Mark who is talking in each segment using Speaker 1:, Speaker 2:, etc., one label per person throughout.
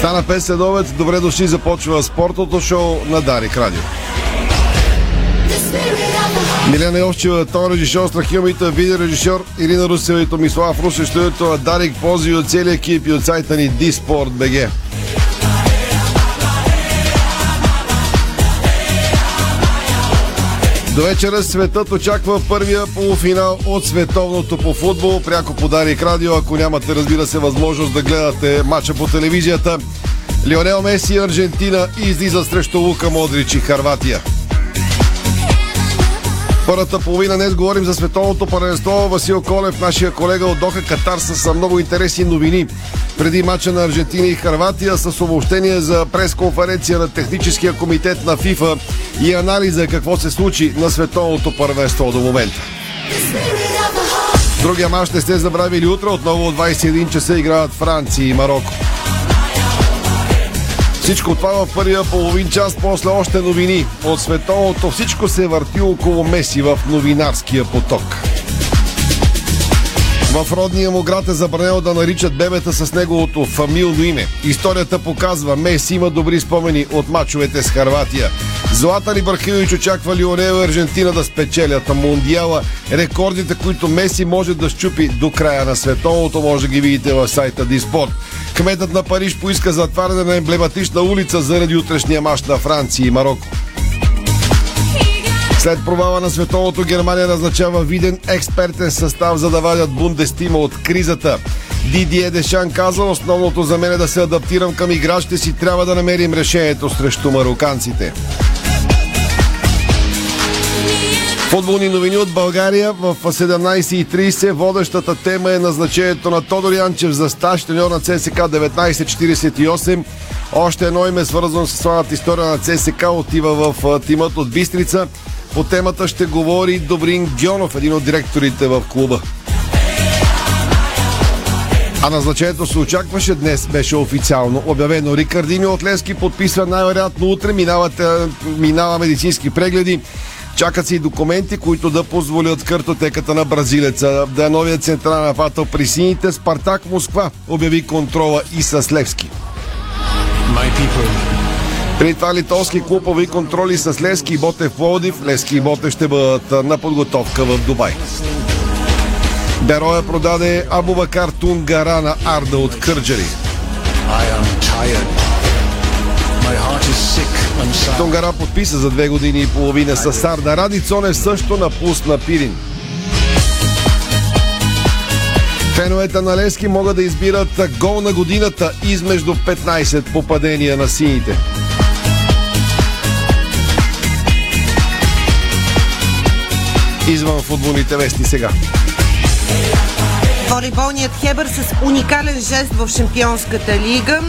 Speaker 1: Стана 5 следовец. Добре дошли. Започва спортното шоу на Дарик Радио. Милена Йовчева, тон режисьор, Страхил Мита, видеорежисьор, Ирина Русева и Томислав Русе, студиото на Дарик Пози от целия екип и от сайта ни Диспорт До вечера светът очаква първия полуфинал от световното по футбол. Пряко по Дарик Радио, ако нямате, разбира се, възможност да гледате матча по телевизията. Лионел Меси, Аржентина излиза срещу Лука Модрич и Харватия. Първата половина днес говорим за световното първенство. Васил Колев, нашия колега от Доха Катар с много интересни новини. Преди мача на Аржентина и Харватия с обобщение за пресконференция на техническия комитет на ФИФА и анализа какво се случи на световното първенство до момента. Другия мач не сте забравили утре. Отново от 21 часа играят Франция и Марокко. Всичко това в първия половин час, после още новини. От световното всичко се върти около Меси в новинарския поток. В родния му град е забранено да наричат бебета с неговото фамилно име. Историята показва, Меси има добри спомени от мачовете с Харватия. Златан Ибрахимович очаква Лионел и Аржентина да спечелят Мундиала. Рекордите, които Меси може да щупи до края на световното, може да ги видите в сайта Диспорт. Кметът на Париж поиска затваряне на емблематична улица заради утрешния мач на Франция и Марокко. След провала на световното Германия назначава виден експертен състав, за да вадят Бундестима от кризата. Дидие Дешан каза, основното за мен е да се адаптирам към играчите си, трябва да намерим решението срещу мароканците. Футболни новини от България в 17.30. Водещата тема е назначението на Тодор Янчев за стаж треньор на ЦСК 1948. Още едно име свързано с славната история на ЦСК отива в тимът от Бистрица. По темата ще говори Добрин Гьонов, един от директорите в клуба. А назначението се очакваше днес, беше официално обявено. Рикардини от Лески подписва най-вероятно утре, минават, минава медицински прегледи. Чакат се и документи, които да позволят картотеката на бразилеца да е новият централен нападател при сините. Спартак Москва обяви контрола и с Левски. При това литовски клубови контроли с Лески и Боте в Пловдив. Лески и Боте ще бъдат на подготовка в Дубай. Бероя продаде Абубакар Тунгара на Арда от Кърджари. Тунгара подписа за две години и половина с Сарда. Ради Цонев също напусна Пирин. Феновете на Лески могат да избират гол на годината измежду 15 попадения на сините. Извън футболните вести сега.
Speaker 2: Волейболният Хебър с уникален жест в Шампионската лига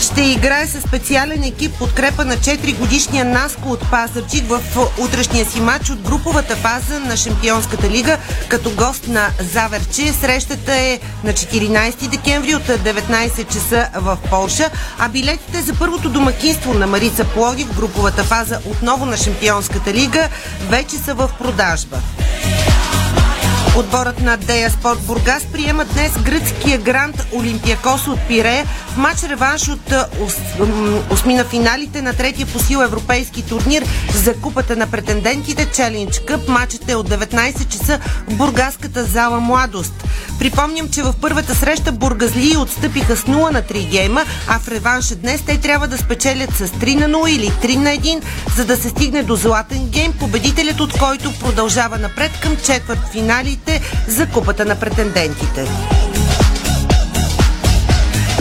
Speaker 2: ще играе със специален екип подкрепа на 4 годишния Наско от Пазарчик в утрешния си матч от груповата фаза на Шампионската лига като гост на Заверче. Срещата е на 14 декември от 19 часа в Полша, а билетите за първото домакинство на Марица Плоги в груповата фаза отново на Шампионската лига вече са в продажба. Отборът на Дея Спорт Бургас приема днес гръцкия грант Олимпиакос от Пирея в матч реванш от осмина финалите на третия по сила европейски турнир за купата на претендентите Challenge Cup. Матчът е от 19 часа в бургаската зала Младост. Припомням, че в първата среща бургазлии отстъпиха с 0 на 3 гейма, а в реванша днес те трябва да спечелят с 3 на 0 или 3 на 1, за да се стигне до златен гейм, победителят от който продължава напред към четвърт финалите за купата на претендентите.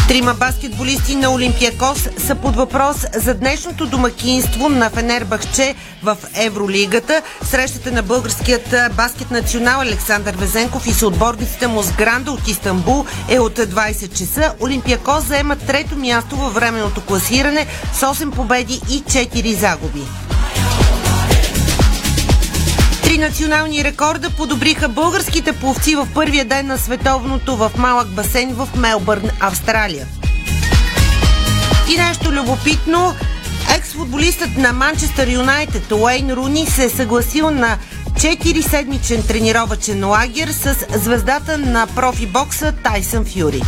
Speaker 2: Трима баскетболисти на Олимпиакос са под въпрос за днешното домакинство на Фенербахче в Евролигата. Срещата на българският баскет национал Александър Везенков и съотборниците му с Гранда от Истанбул е от 20 часа. Олимпиакос заема трето място във временното класиране с 8 победи и 4 загуби. Три национални рекорда подобриха българските пловци в първия ден на световното в малък басейн в Мелбърн, Австралия. И нещо любопитно, екс-футболистът на Манчестър Юнайтед Уейн Руни се е съгласил на 4-седмичен тренировачен лагер с звездата на профи бокса Тайсън Фюри.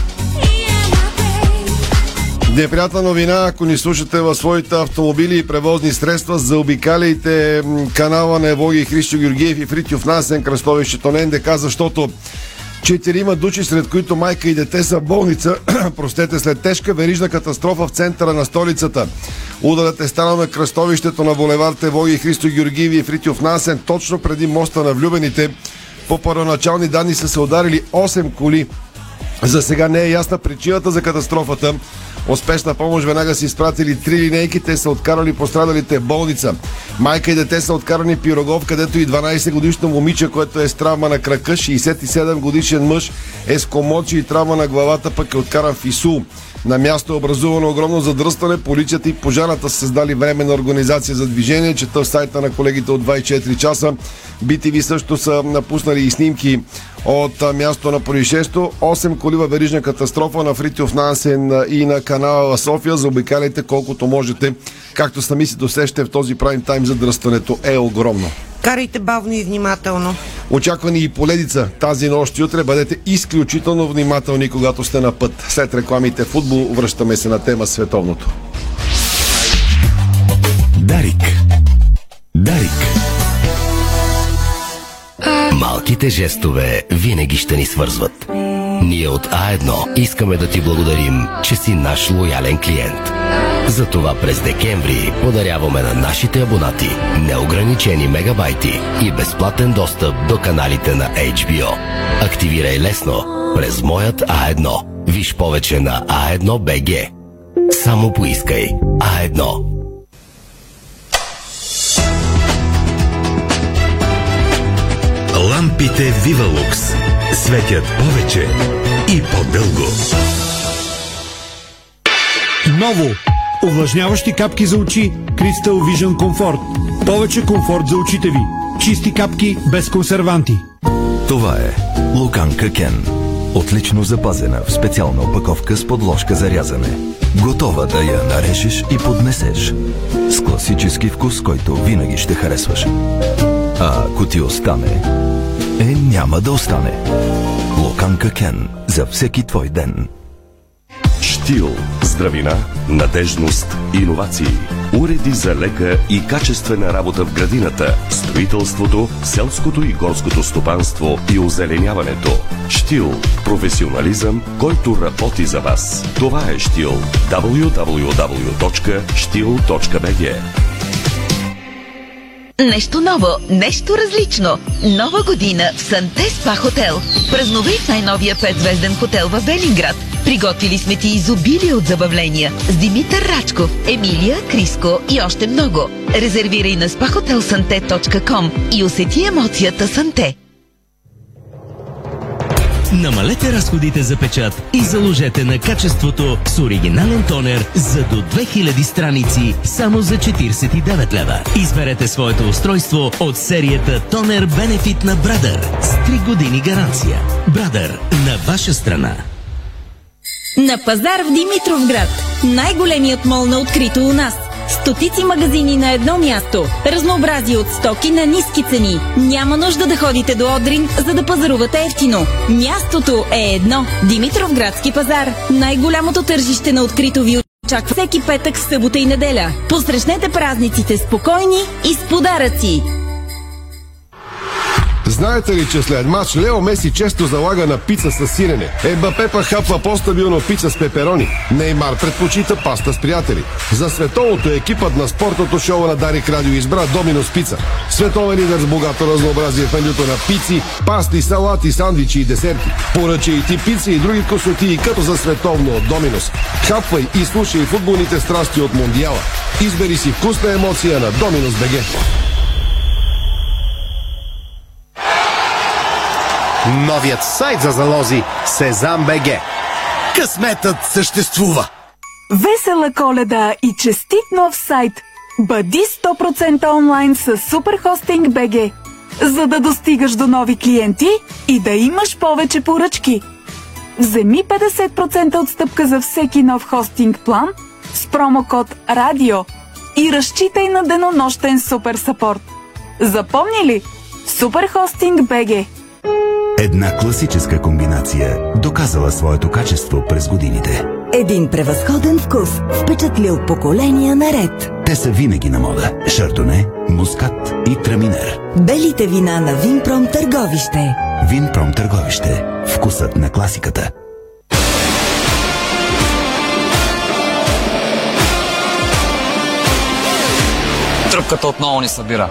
Speaker 1: Неприятна новина, ако ни слушате в своите автомобили и превозни средства, заобикаляйте канала на Евоги Христо Георгиев и Фритюв Насен кръстовището на НДК, защото Четирима души, сред които майка и дете са болница, простете, след тежка верижна катастрофа в центъра на столицата. Ударът е станал на кръстовището на булевард Евоги Христо Георгиев и Фритюв Насен, точно преди моста на влюбените. По първоначални данни са се ударили 8 коли. За сега не е ясна причината за катастрофата. Успешна помощ веднага са изпратили три линейки. Те са откарали пострадалите болница. Майка и дете са откарани Пирогов, където и 12 годишно момиче, което е с травма на крака, 67 годишен мъж е с комочи и травма на главата, пък е откаран в Исул. На място е образувано огромно задръстване. Полицията и пожарната са създали временна организация за движение. Чета в сайта на колегите от 24 часа. BTV също са напуснали и снимки от място на происшествието. 8 коли във верижна катастрофа на Фритиов Нансен и на канала София. Заобикаляйте колкото можете. Както сами си досещате в този прайм тайм задръстването е огромно.
Speaker 2: Карайте бавно и внимателно.
Speaker 1: Очаквани и поледица тази нощ и утре. Бъдете изключително внимателни, когато сте на път. След рекламите футбол връщаме се на тема световното.
Speaker 3: Дарик. Дарик. Малките жестове винаги ще ни свързват. Ние от А1 искаме да ти благодарим, че си наш лоялен клиент. Затова през декември подаряваме на нашите абонати неограничени мегабайти и безплатен достъп до каналите на HBO. Активирай лесно през моят А1. Виж повече на А1 BG. Само поискай А1.
Speaker 4: Лампите Вивалукс светят повече и по-дълго.
Speaker 5: Ново! Увлажняващи капки за очи Crystal Vision Comfort. Повече комфорт за очите ви. Чисти капки без консерванти.
Speaker 6: Това е Луканка Кен. Отлично запазена в специална опаковка с подложка за рязане. Готова да я нарежеш и поднесеш. С класически вкус, който винаги ще харесваш. А ако ти остане, е няма да остане. Локанка Кен. За всеки твой ден.
Speaker 4: Штил. Здравина, надежност, иновации. Уреди за лека и качествена работа в градината, строителството, селското и горското стопанство и озеленяването. Штил. Професионализъм, който работи за вас. Това е Штил. www.stil.bg
Speaker 7: Нещо ново, нещо различно. Нова година в Санте Спа Хотел. Празнувай в най-новия 5-звезден хотел в Белинград. Приготвили сме ти изобилие от забавления с Димитър Рачков, Емилия, Криско и още много. Резервирай на spahotelsante.com и усети емоцията Санте.
Speaker 8: Намалете разходите за печат и заложете на качеството с оригинален тонер за до 2000 страници само за 49 лева. Изберете своето устройство от серията Тонер Benefit на Brother с 3 години гаранция. Brother на ваша страна.
Speaker 9: На пазар в Димитровград. Най-големият мол на открито у нас. Стотици магазини на едно място. Разнообразие от стоки на ниски цени. Няма нужда да ходите до Одрин, за да пазарувате ефтино. Мястото е едно. Димитровградски пазар. Най-голямото тържище на открито ви очаква всеки петък, събота и неделя. Посрещнете празниците спокойни и с подаръци.
Speaker 1: Знаете ли, че след матч Лео Меси често залага на пица с сирене? Ебапе пък хапва по-стабилно пица с пеперони. Неймар предпочита паста с приятели. За световното екипът на спортното шоу на Дарик Радио избра Доминос Пица. Световен лидер с богато разнообразие в менюто на пици, пасти, салати, сандвичи и десерти. Поръчай и ти пици и други косоти, като за световно от Доминос. Хапвай и слушай футболните страсти от Мондиала. Избери си вкусна емоция на Доминос БГ.
Speaker 10: Новият сайт за залози Сезам БГ. Късметът съществува!
Speaker 11: Весела коледа и честит нов сайт! Бъди 100% онлайн с Суперхостинг БГ, за да достигаш до нови клиенти и да имаш повече поръчки. Вземи 50% отстъпка за всеки нов хостинг план с промокод РАДИО и разчитай на денонощен супер сапорт. Запомни ли? Суперхостинг БГ.
Speaker 12: Една класическа комбинация, доказала своето качество през годините.
Speaker 13: Един превъзходен вкус, впечатлил поколения наред.
Speaker 12: Те са винаги на мода. Шардоне, мускат и траминер.
Speaker 13: Белите вина на Винпром Търговище.
Speaker 12: Винпром Търговище. Вкусът на класиката.
Speaker 14: Тръпката отново ни събира.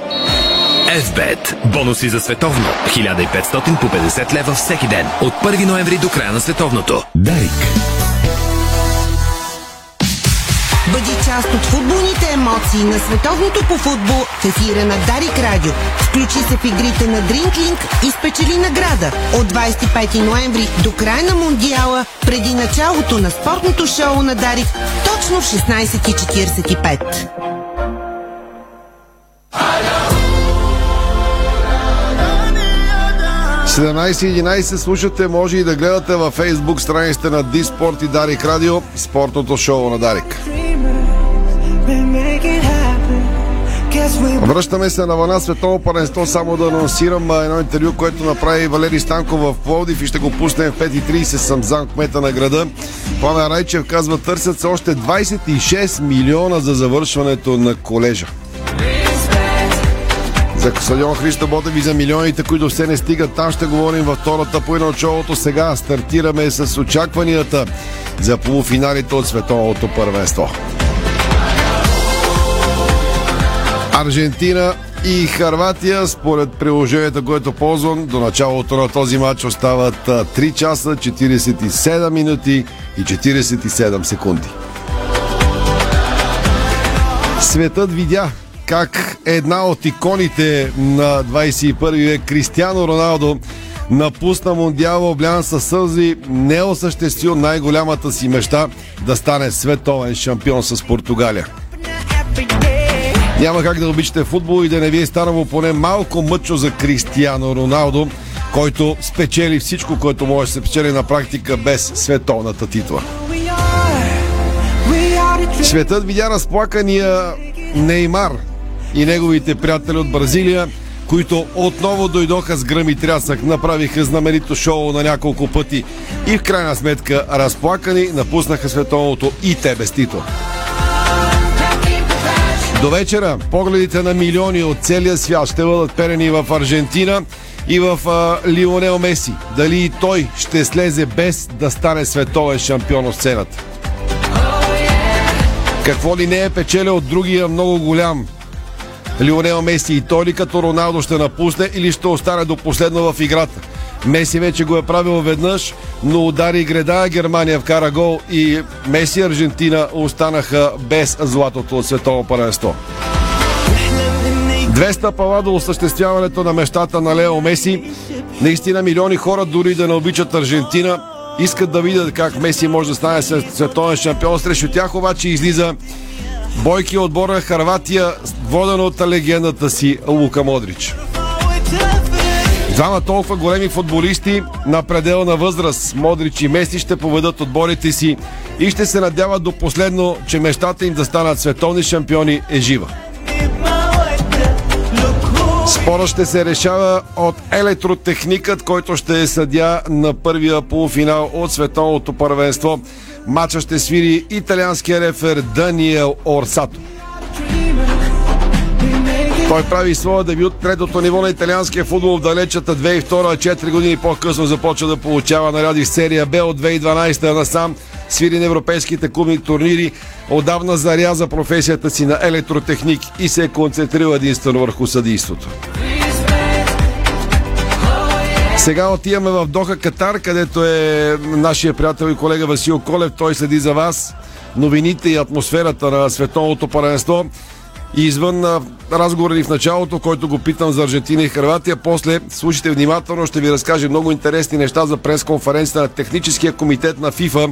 Speaker 15: FBET. Бонуси за световно. 1500 по 50 лева всеки ден. От 1 ноември до края на световното.
Speaker 12: Дарик.
Speaker 2: Бъди част от футболните емоции на световното по футбол в ефира на Дарик Радио. Включи се в игрите на Дринклинг и спечели награда от 25 ноември до края на Мондиала, преди началото на спортното шоу на Дарик, точно в 16.45.
Speaker 1: 17.11 слушате, може и да гледате във фейсбук страниците на Диспорт и Дарик Радио, спортното шоу на Дарик. Връщаме се на вълна световно паренство, само да анонсирам едно интервю, което направи Валери Станков в Пловдив и ще го пуснем в 5.30 съм зам кмета на града. Пламен Райчев казва, търсят се още 26 милиона за завършването на колежа. За стадион Христо Ботев и за милионите, които все не стигат, там ще говорим във втората половина от шоуто. Сега стартираме с очакванията за полуфиналите от световното първенство. Аржентина и Харватия, според приложението, което ползвам, до началото на този матч остават 3 часа, 47 минути и 47 секунди. Светът видя как една от иконите на 21 век, Кристиано Роналдо, напусна Мондиала облян със сълзи, не осъществил най-голямата си мечта да стане световен шампион с Португалия. Няма как да обичате футбол и да не ви е станало поне малко мъчо за Кристиано Роналдо, който спечели всичко, което може да се спечели на практика без световната титла. Светът видя разплакания Неймар и неговите приятели от Бразилия, които отново дойдоха с гръм и трясък, направиха знаменито шоу на няколко пъти и в крайна сметка разплакани напуснаха световното и те без титла. До вечера погледите на милиони от целия свят ще бъдат перени в Аржентина и в а, Лионел Меси. Дали и той ще слезе без да стане световен шампион от сцената. Какво ли не е печеля от другия много голям Лионел Меси и той ли като Роналдо ще напусне или ще остане до последно в играта? Меси вече го е правил веднъж, но удари греда, Германия вкара гол и Меси и Аржентина останаха без златото от световно първенство. 200 пала до осъществяването на мечтата на Лео Меси. Наистина милиони хора, дори да не обичат Аржентина, искат да видят как Меси може да стане световен шампион. Срещу тях обаче излиза Бойки отбора Харватия, водена от легендата си Лука Модрич. Двама толкова големи футболисти на пределна възраст, Модрич и Меси, ще поведат отборите си и ще се надяват до последно, че мечтата им да станат световни шампиони е жива. Спора ще се решава от електротехникът, който ще е съдя на първия полуфинал от световното първенство. Мача ще свири италианския рефер Даниел Орсато. Той прави своя дебют третото ниво на италианския футбол в далечата 2002 4 години по-късно започва да получава наряди в серия Б от 2012 насам свири на европейските клубни турнири, отдавна заряза професията си на електротехник и се е концентрирал единствено върху съдийството. Сега отиваме в Доха, Катар, където е нашия приятел и колега Васил Колев. Той следи за вас новините и атмосферата на световното паренство. И извън разговора ни в началото, който го питам за Аржентина и Хрватия, после слушайте внимателно, ще ви разкаже много интересни неща за пресконференцията на техническия комитет на ФИФА,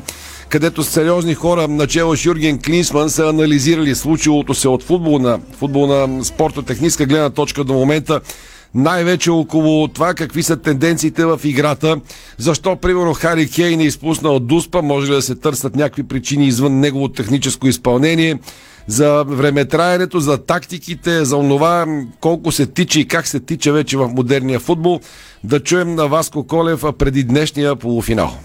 Speaker 1: където сериозни хора, начало с Юрген Клинсман, са анализирали случилото се от футболна, футболна спортно-техническа гледна точка до момента най-вече около това какви са тенденциите в играта, защо, примерно, Хари Кейн е изпуснал Дуспа, може ли да се търсят някакви причини извън негово техническо изпълнение, за времетраенето, за тактиките, за това колко се тича и как се тича вече в модерния футбол. Да чуем на Васко Колев преди днешния полуфинал.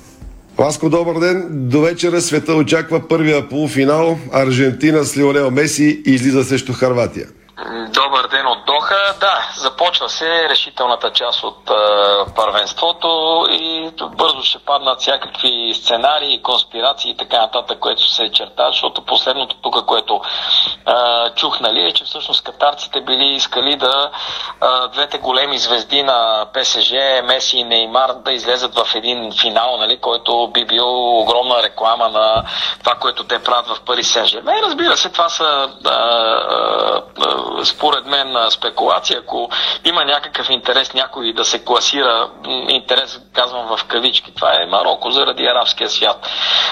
Speaker 1: Васко, добър ден! До вечера света очаква първия полуфинал. Аржентина с Лионел Меси излиза срещу Харватия.
Speaker 16: Добър ден от Доха. Да, започва се решителната част от е, първенството и бързо ще паднат всякакви сценарии, конспирации и така нататък, което се черта, защото последното тук, което е, чух, нали, е, че всъщност катарците били искали да е, двете големи звезди на ПСЖ, Меси и Неймар, да излезат в един финал, нали, който би бил огромна реклама на това, което те правят в Пари Сен-Жермен. Разбира се, това са е, е, според мен спекулация. Ако има някакъв интерес някой да се класира, интерес казвам в кавички, това е Марокко заради арабския свят.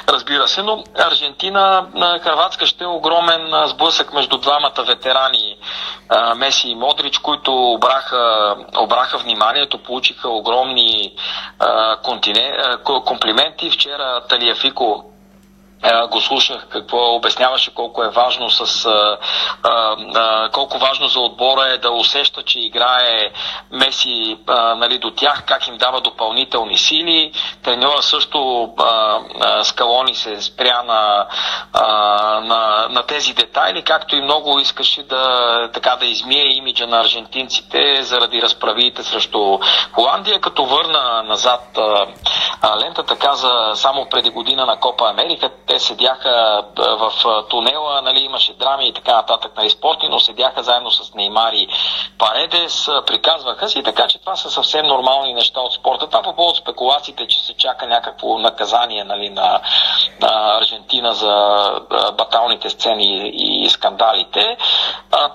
Speaker 16: Разбира се, но Аржентина, Харватска ще е огромен сблъсък между двамата ветерани Меси и Модрич, които обраха, обраха вниманието, получиха огромни комплименти. Вчера Талияфико го слушах какво обясняваше колко е важно с а, а, колко важно за отбора е да усеща, че играе Меси а, нали, до тях, как им дава допълнителни сили. Треньора също а, а, Скалони се спря на, а, на, на тези детайли, както и много искаше да, така, да измие имиджа на аржентинците заради разправиите срещу Холандия, като върна назад а, а, лентата, каза само преди година на Копа Америка, те седяха в тунела, нали, имаше драми и така нататък, нали, спорти, но седяха заедно с Неймар и Паредес, приказваха си, така че това са съвсем нормални неща от спорта. Това по повод спекулациите, че се чака някакво наказание нали, на, на Аржентина за баталните сцени и скандалите.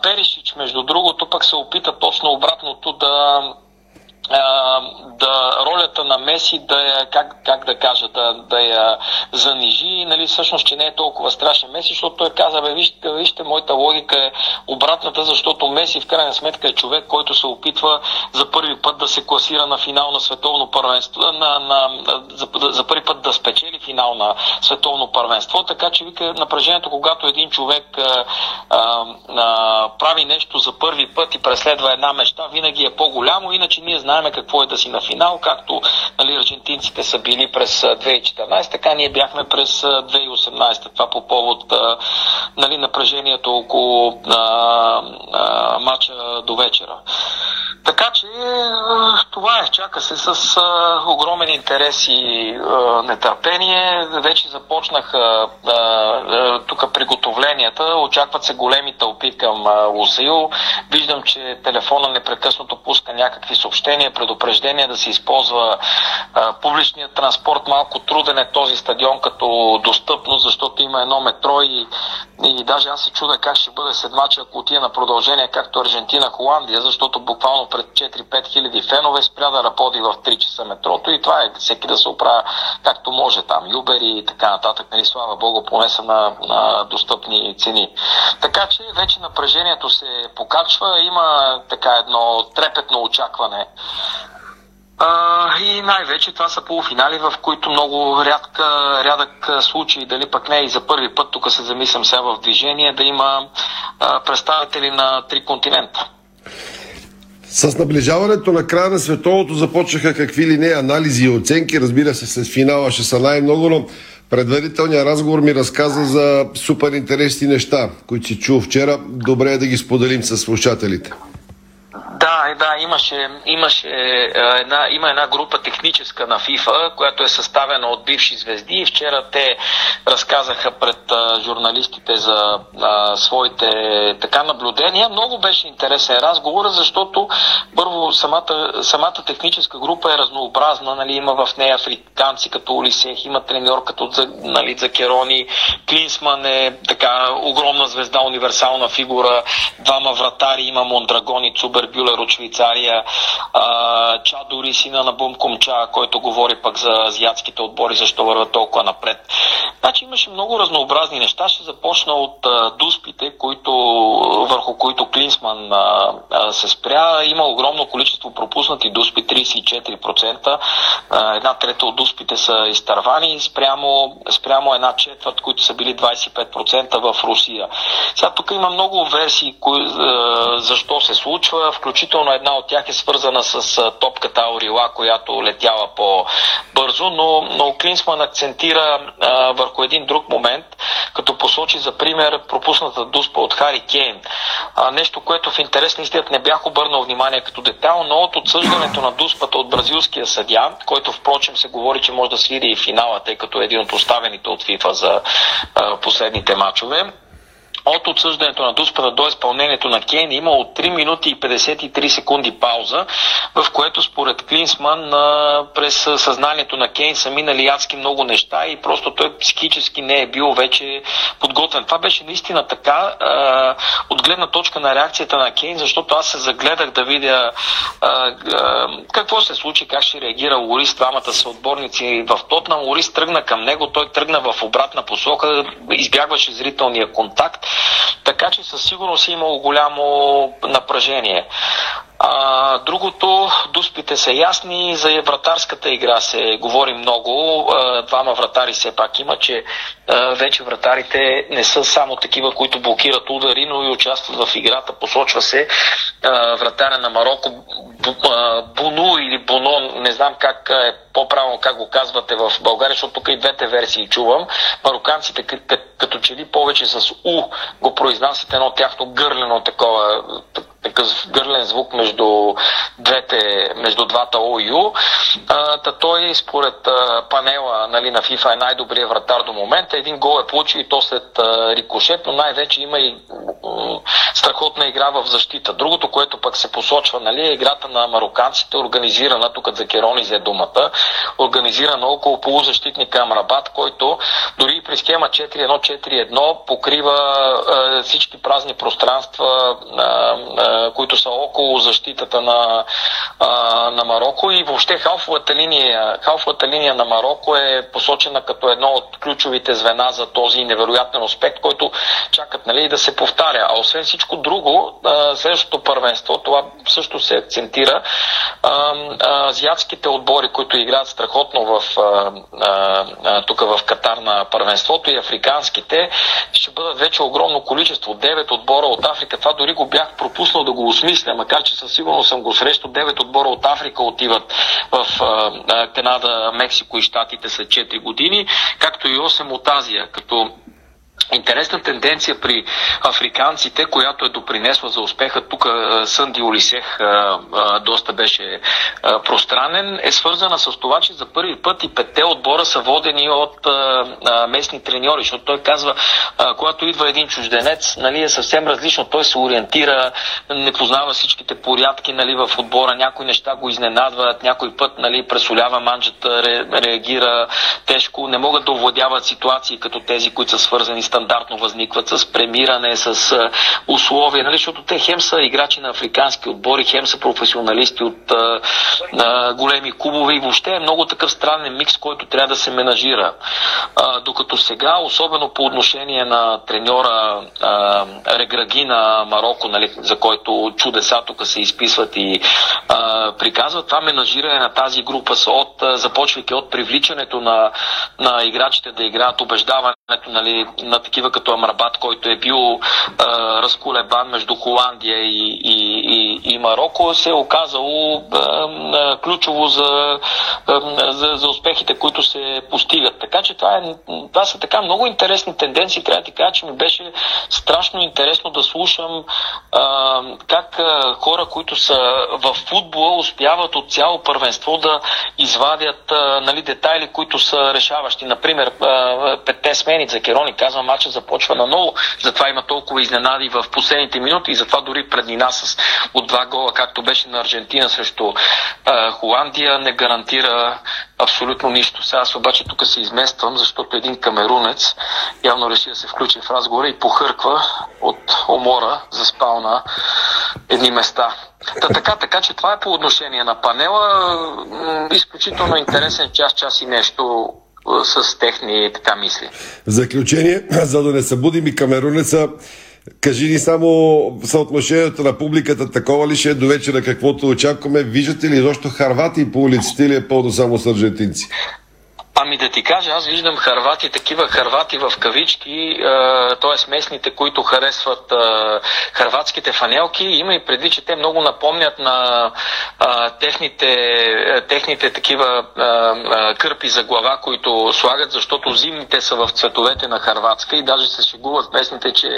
Speaker 16: Перишич, между другото, пък се опита точно обратното да да ролята на Меси да я, как, как да кажа, да, да я занижи, нали, всъщност, че не е толкова страшен Меси, защото той каза, бе, вижте, вижте, моята логика е обратната, защото Меси в крайна сметка е човек, който се опитва за първи път да се класира на финал на световно първенство, на, на, за, за първи път да спечели финал на световно първенство, така че вика напрежението, когато един човек а, а, а, прави нещо за първи път и преследва една мечта, винаги е по-голямо, иначе ние знаем знаем какво е да си на финал, както нали, аржентинците са били през 2014, така ние бяхме през 2018. Това по повод нали, напрежението около а, а, матча до вечера. Така че това е. Чака се с а, огромен интерес и а, нетърпение. Вече започнаха тук приготовленията. Очакват се големи тълпи към Лусаил. Виждам, че телефона непрекъснато пуска някакви съобщения, предупреждения да се използва а, публичният транспорт. Малко труден е този стадион като достъпност, защото има едно метро и, и даже аз се чуда как ще бъде след мача, ако отиде на продължение, както Аржентина-Холандия, защото буквално пред 4-5 хиляди фенове спря да работи в 3 часа метрото и това е всеки да се оправя както може там. Юбери и така нататък, нали, слава Богу, поне са на, на достъпни цени. Така че вече напрежението се покачва, има така едно трепетно очакване а, и най-вече това са полуфинали, в които много рядка, рядък случай, дали пък не и за първи път, тук се замислям сега в движение, да има а, представители на три континента.
Speaker 1: С наближаването на края на световното започнаха какви ли не анализи и оценки. Разбира се, с финала ще са най-много, но предварителният разговор ми разказа за супер интересни неща, които си чул вчера. Добре е да ги споделим с слушателите.
Speaker 16: Нали, да, имаше, имаше една, има една група техническа на ФИФА, която е съставена от бивши звезди и вчера те разказаха пред журналистите за а, своите така наблюдения. Много беше интересен разговор, защото първо самата, самата техническа група е разнообразна. Нали, има в нея африканци като Олисех, има треньор като нали, Закерони, Клинсман е така огромна звезда, универсална фигура, двама вратари, има Мондрагони, Цубер Бюлер от Швейцария, а, Чадори, сина на Бум Комча, който говори пък за азиатските отбори, защо върват толкова напред. Значи имаше много разнообразни неща. Ще започна от дуспите, които, върху които Клинсман се спря. Има огромно количество пропуснати дуспи, 34%. А, една трета от дуспите са изтървани спрямо, спрямо една четвърт, които са били 25% в Русия. Сега тук има много версии кои, защо се случва, включително една от тях е свързана с топката Аурила, която летяла по-бързо, но, но Клинсман акцентира а, върху един друг момент, като посочи за пример пропусната дуспа от Хари Кейн. А, нещо, което в интерес на не бях обърнал внимание като детал, но от отсъждането на дуспата от бразилския съдя, който впрочем се говори, че може да свири и финала, тъй като е един от оставените от ФИФА за а, последните матчове, от отсъждането на дуспата до изпълнението на Кейн е имало 3 минути и 53 секунди пауза, в което според Клинсман през съзнанието на Кейн са минали адски много неща и просто той психически не е бил вече подготвен. Това беше наистина така от гледна точка на реакцията на Кейн, защото аз се загледах да видя какво се случи, как ще реагира Лорис, двамата са отборници в Тотнам. Лорис тръгна към него, той тръгна в обратна посока, избягваше зрителния контакт така че със сигурност е имало голямо напрежение. А, другото, дуспите са ясни, за вратарската игра се говори много. А, двама вратари все пак има, че а, вече вратарите не са само такива, които блокират удари, но и участват в играта. Посочва се а, вратаря на Марокко Буну или Буно, не знам как е по-правилно как го казвате в България, защото тук и двете версии чувам. Мароканците като че ли повече с У го произнасят едно тяхно гърлено такова такъв гърлен звук между, двете, между двата ОЮ. Та той според панела нали, на FIFA е най-добрият вратар до момента. Един гол е получил и то след а, рикошет, но най-вече има и страхотна игра в защита. Другото, което пък се посочва, нали, е играта на мароканците, организирана, тук за Керони взе думата, организирана около полузащитника Амрабат, който дори при схема 4-1-4-1 покрива всички празни пространства а, а, които са около защитата на, на Марокко и въобще халфовата линия, халфовата линия на Марокко е посочена като едно от ключовите звена за този невероятен успех, който чакат нали, да се повтаря. А освен всичко друго, следващото първенство, това също се акцентира, азиатските отбори, които играят страхотно в, тук в Катар на първенството и африканските, ще бъдат вече огромно количество. Девет отбора от Африка. Това дори го бях пропуснал да го осмисля, макар че със сигурност съм го срещал. Девет отбора от Африка отиват в Канада, Мексико и Штатите след 4 години, както и 8 от Азия, като Интересна тенденция при африканците, която е допринесла за успеха, тук Сънди Олисех доста беше пространен, е свързана с това, че за първи път и петте отбора са водени от местни треньори, защото той казва, когато идва един чужденец, нали, е съвсем различно, той се ориентира, не познава всичките порядки нали, в отбора, някои неща го изненадват, някой път нали, пресолява манджата, реагира тежко, не могат да овладяват ситуации като тези, които са свързани с стандартно възникват с премиране, с условия, нали, защото те хем са играчи на африкански отбори, хем са професионалисти от а, а, големи клубове и въобще е много такъв странен микс, който трябва да се менажира. А, докато сега, особено по отношение на треньора а, Реграги на Марокко, нали, за който чудеса тук се изписват и а, приказват, това менажиране на тази група са от, започвайки от привличането на, на играчите да играят, убеждаването нали, на такива като Амрабат, който е бил а, разколебан между Холандия и, и, и, и Марокко се е оказало а, ключово за, а, за, за успехите, които се постигат. Така че това, е, това са така много интересни тенденции. Трябва да ти кажа, че ми беше страшно интересно да слушам а, как а, хора, които са в футбола, успяват от цяло първенство да извадят а, нали, детайли, които са решаващи. Например, а, петте смени за Керони, казва, матча започва на ново, затова има толкова изненади в последните минути и затова дори преднина с от два гола, както беше на Аржентина срещу а, Холандия, не гарантира абсолютно нищо. Сега аз обаче тук се измествам, защото един камерунец явно реши да се включи в разговора и похърква от умора, заспал на едни места. Та, така, така, че това е по отношение на панела. Изключително интересен час, час и нещо с техни така мисли.
Speaker 1: В заключение, за да не събудим и камерунеца, кажи ни само съотношението на публиката, такова ли ще е до вечера, каквото очакваме? Виждате ли защо харвати по улиците или е пълно само с аржентинци?
Speaker 16: Ами да ти кажа, аз виждам харвати, такива харвати в кавички, т.е. местните, които харесват а, харватските фанелки. Има и преди, че те много напомнят на а, техните, а, техните такива кърпи за глава, които слагат, защото зимните са в цветовете на харватска и даже се шегуват местните, че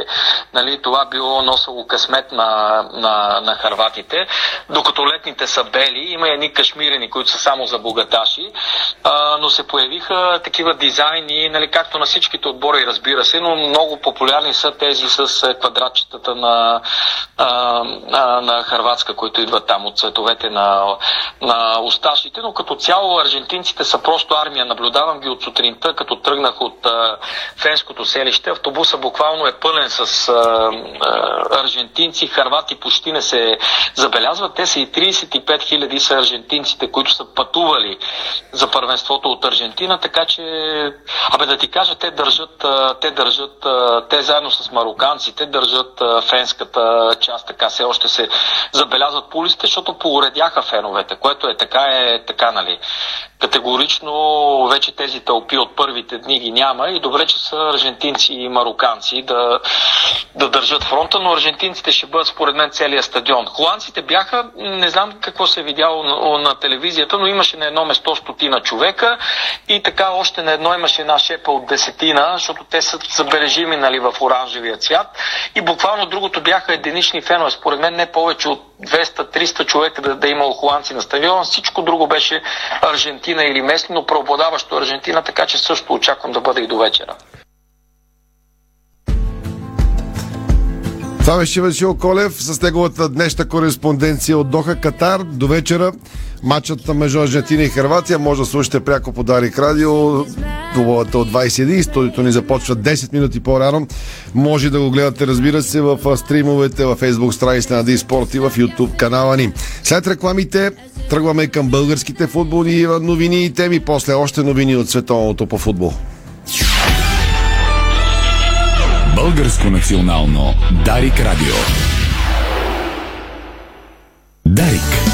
Speaker 16: нали, това било носало късмет на, на, на харватите, докато летните са бели. Има едни кашмирени, които са само за богаташи, но се появиха такива дизайни, нали, както на всичките отбори, разбира се, но много популярни са тези с е, квадратчетата на, а, на, на Харватска, които идват там от цветовете на, на усташите, но като цяло аржентинците са просто армия. Наблюдавам ги от сутринта, като тръгнах от а, фенското селище. Автобуса буквално е пълен с а, а, аржентинци, харвати почти не се забелязват. Те са и 35 хиляди са аржентинците, които са пътували за първенството от Аржентина, така че, абе да ти кажа, те държат, те държат, те заедно с мароканците държат фенската част, така все още се забелязват по защото поуредяха феновете, което е така, е така, нали. Категорично вече тези тълпи от първите дни ги няма и добре, че са аржентинци и мароканци да, да държат фронта, но аржентинците ще бъдат според мен целия стадион. Холандците бяха, не знам какво се е видяло на, на телевизията, но имаше на едно место стотина човека и така още на едно имаше една шепа от десетина, защото те са забележими нали, в оранжевия цвят и буквално другото бяха единични фенове. Според мен не повече от 200-300 човека да, да имало холандци на стадиона. Всичко друго беше Аржентина или местни, но преобладаващо Аржентина, така че също очаквам да бъде и до вечера.
Speaker 1: Това беше Васил Колев с неговата днешна кореспонденция от Доха, Катар. До вечера матчът между Аржентина и Харватия може да слушате пряко по Дарик Радио. Дубовата от 21. Студиото ни започва 10 минути по-рано. Може да го гледате, разбира се, в стримовете, в Facebook страницата на Диспорт и в YouTube канала ни. След рекламите тръгваме към българските футболни новини и теми. После още новини от световното по футбол.
Speaker 12: Българско национално Дарик Радио. Дарик.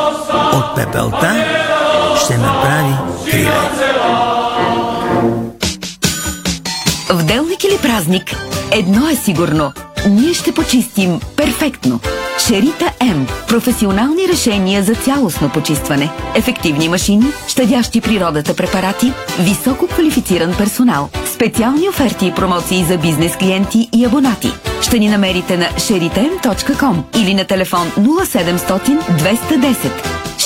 Speaker 17: От пепелта ще направи криле.
Speaker 7: В делник или празник, едно е сигурно. Ние ще почистим перфектно. Шерита М. Професионални решения за цялостно почистване. Ефективни машини, щадящи природата препарати, високо квалифициран персонал. Специални оферти и промоции за бизнес клиенти и абонати. ще ни намерите на sheritem.com или на телефон 0700 210.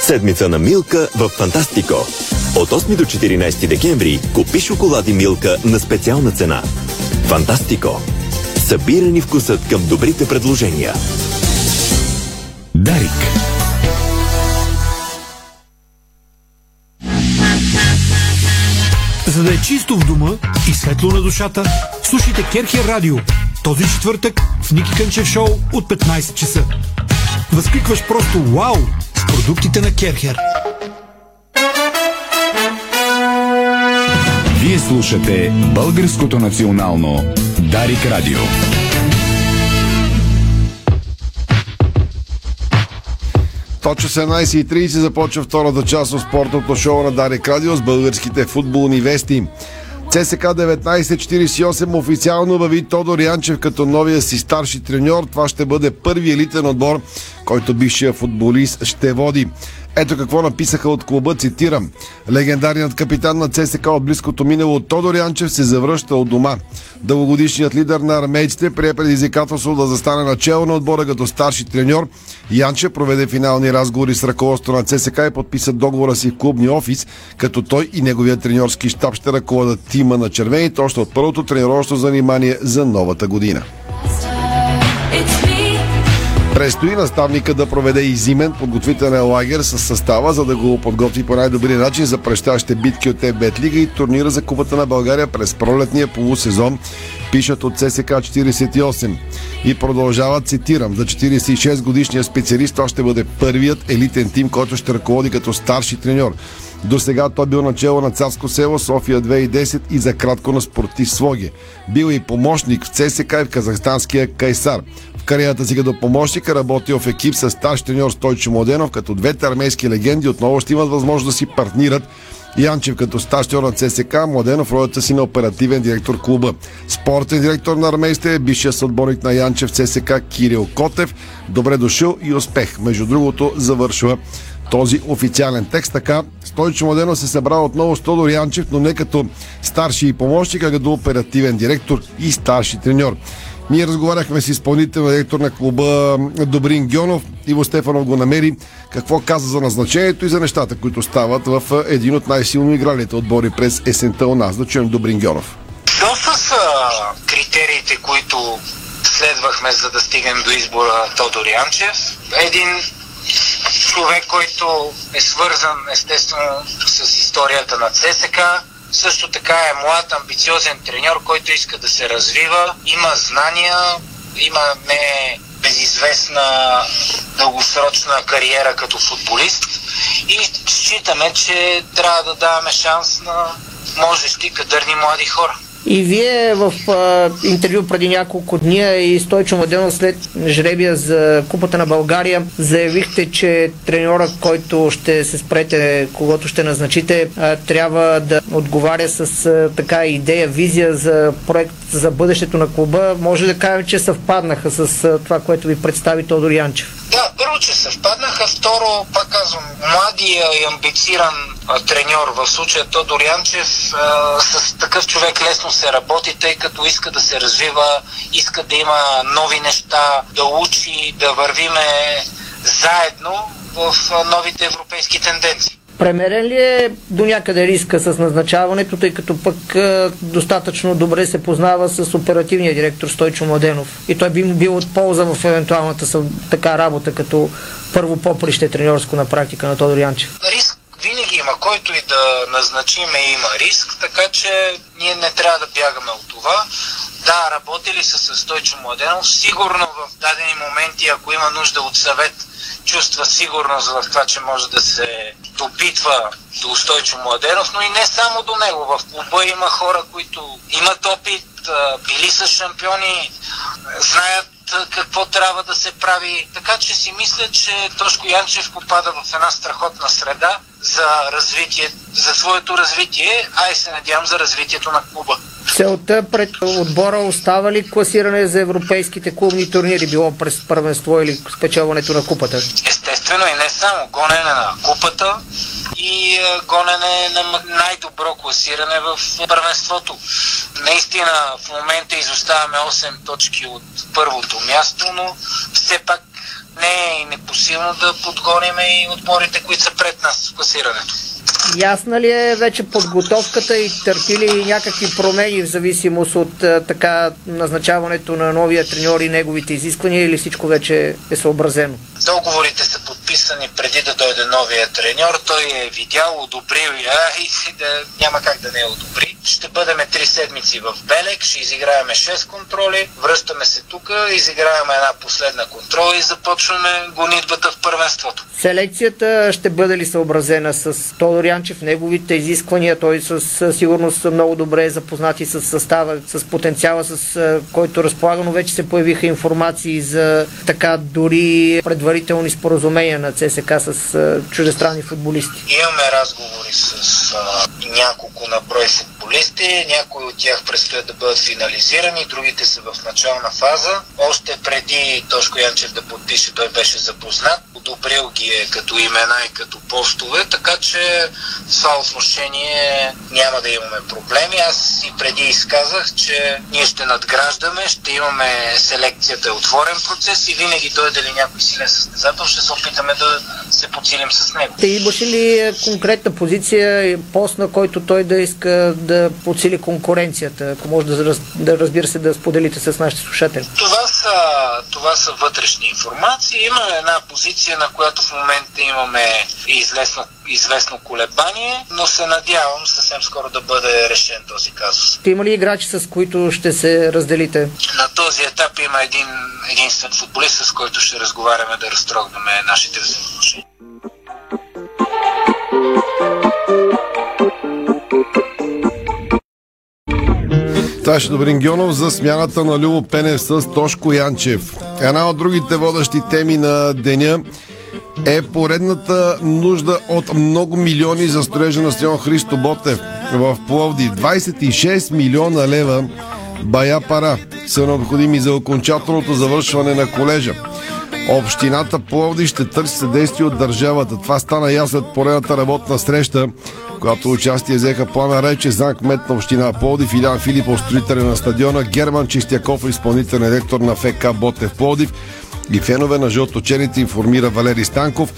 Speaker 18: Седмица на Милка в Фантастико. От 8 до 14 декември купи шоколади Милка на специална цена. Фантастико. Събирани вкусът към добрите предложения.
Speaker 12: Дарик.
Speaker 5: За да е чисто в дома и светло на душата, слушайте Керхер Радио. Този четвъртък в Ники Кънчев шоу от 15 часа. Възкликваш просто вау продуктите на Керхер.
Speaker 12: Вие слушате Българското национално Дарик Радио.
Speaker 1: Точно 17.30 започва втората част от спортното шоу на Дарик Радио с българските футболни вести. ЦСК 1948 официално обяви Тодор Янчев като новия си старши треньор. Това ще бъде първи елитен отбор, който бившия футболист ще води. Ето какво написаха от клуба, цитирам. Легендарният капитан на ЦСК от близкото минало Тодор Янчев се завръща от дома. Дългогодишният лидер на армейците прие предизвикателство да застане начало на отбора като старши треньор. Янчев проведе финални разговори с ръководството на ЦСК и подписа договора си в клубния офис, като той и неговия треньорски щаб ще ръководят тима на червените още от първото тренировъчно занимание за новата година. Престои наставника да проведе и зимен подготвителен лагер с състава, за да го подготви по най-добрия начин за прещащите битки от ЕБЕТ Лига и турнира за Купата на България през пролетния полусезон, пишат от ЦСК 48. И продължават, цитирам, за 46 годишния специалист това ще бъде първият елитен тим, който ще ръководи като старши треньор. До сега той бил начало на Царско село София 2010 и за кратко на спортив Своге. Бил и помощник в ЦСК и в казахстанския Кайсар. Кариерата си като помощник е работил в екип с старш треньор Стойчо Младенов, като двете армейски легенди отново ще имат възможност да си партнират Янчев като стащер на ЦСК, Младенов ролята си на оперативен директор клуба. Спортен директор на армейсте е бившия съотборник на Янчев ЦСК Кирил Котев. Добре дошъл и успех. Между другото завършва този официален текст. Така, Стойчо Младенов се събрал отново с Тодор Янчев, но не като старши и помощник, а като оперативен директор и старши треньор. Ние разговаряхме с изпълнителен директор на клуба Добрин Гьонов. Иво Стефанов го намери. Какво каза за назначението и за нещата, които стават в един от най-силно игралите отбори през есента у нас. Да чуем Добрин Гьонов.
Speaker 19: Доста са критериите, които следвахме, за да стигнем до избора Тодор Янчев. Един човек, който е свързан естествено с историята на ЦСК, също така е млад, амбициозен треньор, който иска да се развива, има знания, има не безизвестна дългосрочна кариера като футболист и считаме, че трябва да даваме шанс на можещи кадърни млади хора.
Speaker 20: И вие в а, интервю преди няколко дни и Стойчо Младенов след жребия за Купата на България заявихте, че треньора, който ще се спрете, когато ще назначите, а, трябва да отговаря с а, така идея, визия за проект за бъдещето на клуба. Може да кажем, че съвпаднаха с а, това, което ви представи Тодор Янчев.
Speaker 19: Да, първо, че съвпаднаха. Второ, пак казвам, младия и амбициран треньор, в случая Тодор Янчев, а, с такъв човек лесно се работи, тъй като иска да се развива, иска да има нови неща, да учи, да вървиме заедно в новите европейски тенденции.
Speaker 20: Премерен ли е до някъде риска с назначаването, тъй като пък е, достатъчно добре се познава с оперативния директор Стойчо Младенов и той би му бил от полза в евентуалната така работа като първо поприще треньорско на практика на Тодор Янчев?
Speaker 19: Риск винаги има, който и да назначиме има риск, така че ние не трябва да бягаме от това. Да, работили са с Стойчо Младенов, сигурно в дадени моменти, ако има нужда от съвет, чувства сигурност в това, че може да се допитва до Стойчо Младенов, но и не само до него. В клуба има хора, които имат опит, били са шампиони, знаят какво трябва да се прави. Така че си мисля, че Тошко Янчев попада в една страхотна среда за развитие, за своето развитие, а и се надявам за развитието на клуба.
Speaker 20: Целта пред отбора остава ли класиране за европейските клубни турнири, било през първенство или спечелването на купата?
Speaker 19: Естествено и не само гонене на купата и е, гонене на най-добро класиране в първенството. Наистина в момента изоставяме 8 точки от първото място, но все пак не е непосилно да подгониме и отборите, които са пред нас в класирането.
Speaker 20: Ясна ли е вече подготовката и търпи ли някакви промени в зависимост от а, така назначаването на новия треньор и неговите изисквания или всичко вече е съобразено?
Speaker 19: Договорите са подписани преди да дойде новия треньор. Той е видял, одобрил я и да, няма как да не я одобри. Ще бъдем три седмици в Белек, ще изиграеме 6 контроли, връщаме се тук, изиграеме една последна контрола и започваме гонитбата в първенството.
Speaker 20: Селекцията ще бъде ли съобразена с Тодор Янчев, неговите изисквания? Той със сигурност много добре е запознати с състава, с потенциала, с който разполага, но вече се появиха информации за така дори предварителни споразумения на ЦСК с чуждестранни футболисти.
Speaker 19: Имаме разговори с а, няколко на брой футболисти, някои от тях предстоят да бъдат финализирани, другите са в начална фаза. Още преди Тошко Янчев да подпише, той беше запознат, одобрил ги е като имена и като постове, така че в това отношение няма да имаме проблеми. Аз и преди изказах, че ние ще надграждаме, ще имаме селекцията е отворен процес и винаги дойде ли някой силен състезател, ще се опитаме да се подсилим с него.
Speaker 20: Те имаше ли конкретна позиция, пост на който той да иска да подсили конкуренцията, ако може да, да разбира се да споделите с нашите слушатели?
Speaker 19: Това са, това са вътрешни информации. Има една позиция, на която в момента имаме известно, известно колебание, но се надявам съвсем скоро да бъде решен този казус.
Speaker 20: Ти има ли играчи, с които ще се разделите?
Speaker 19: На този етап има един единствен футболист, с който ще разговаряме да разтрогнем нашите взаимоотношения.
Speaker 1: Това ще Добрин Гьонов за смяната на Любо Пенев с Тошко Янчев. Една от другите водещи теми на деня е поредната нужда от много милиони за строежа на стадион Христо Ботев в Пловди. 26 милиона лева бая пара са необходими за окончателното завършване на колежа. Общината Пловди ще търси съдействие от държавата. Това стана ясно след поредната работна среща, която участие взеха Плана Рече, за кмет на община Пловдив, Илян Филипов, строителя на стадиона, Герман Чистяков, изпълнителен директор на ФК Ботев Пловдив и фенове на жълточените информира Валери Станков.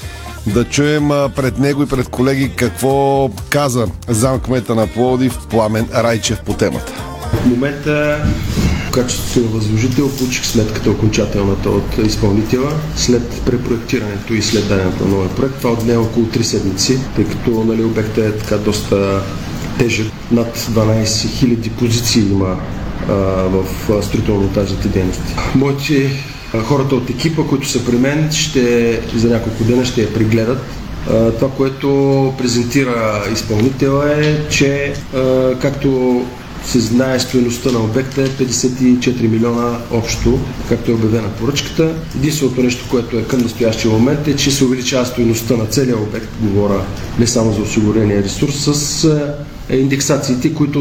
Speaker 1: Да чуем пред него и пред колеги какво каза замкмета на Пловдив Пламен Райчев по темата.
Speaker 21: В момента качеството на възложител получих сметката окончателната от изпълнителя след препроектирането и след даденето на новия проект. Това отне около 3 седмици, тъй като нали, обектът е така доста тежък. Над 12 000 позиции има а, в строително-монтажните дейности. Моите хората от екипа, които са при мен, ще, за няколко дена ще я пригледат. Това, което презентира изпълнителя е, че както се знае стоеността на обекта е 54 милиона общо, както е обявена поръчката. Единственото нещо, което е към настоящия момент е, че се увеличава стоеността на целия обект, говоря не само за осигурения ресурс, с е, индексациите, които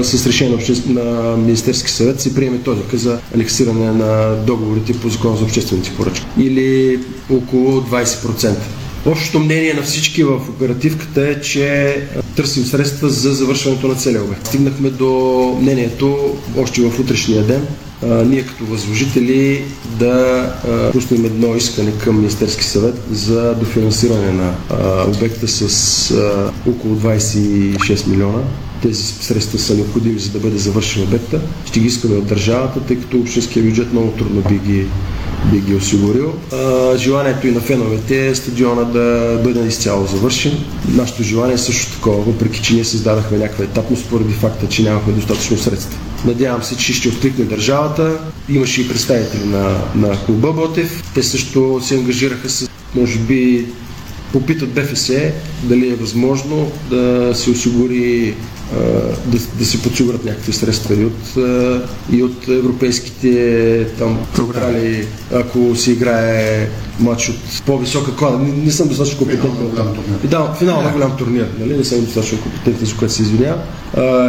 Speaker 21: е, с решение на, на Министерски съвет се приеме този за анексиране на договорите по закон за обществените поръчки. Или около 20%. Общото мнение на всички в оперативката е, че търсим средства за завършването на целия обект. Стигнахме до мнението още в утрешния ден, а, ние като възложители да а, пуснем едно искане към Министерски съвет за дофинансиране на а, обекта с а, около 26 милиона. Тези средства са необходими за да бъде завършен обекта. Ще ги искаме от държавата, тъй като общинския бюджет много трудно би ги би ги осигурил. А, желанието и на феновете е стадиона да бъде изцяло завършен. Нашето желание е също такова, въпреки че ние създадахме някаква етапност поради факта, че нямахме достатъчно средства. Надявам се, че ще откликне държавата. Имаше и представители на, на клуба Ботев. Те също се ангажираха с, може би, попитат БФС дали е възможно да се осигури да, да се подсигурят някакви средства и от, и от европейските там програми, ако се играе матч от по-висока клада. Не, не съм достатъчно компетентен. Да, финал на голям турнир. Нали? Не съм достатъчно компетентен, за което се извиня.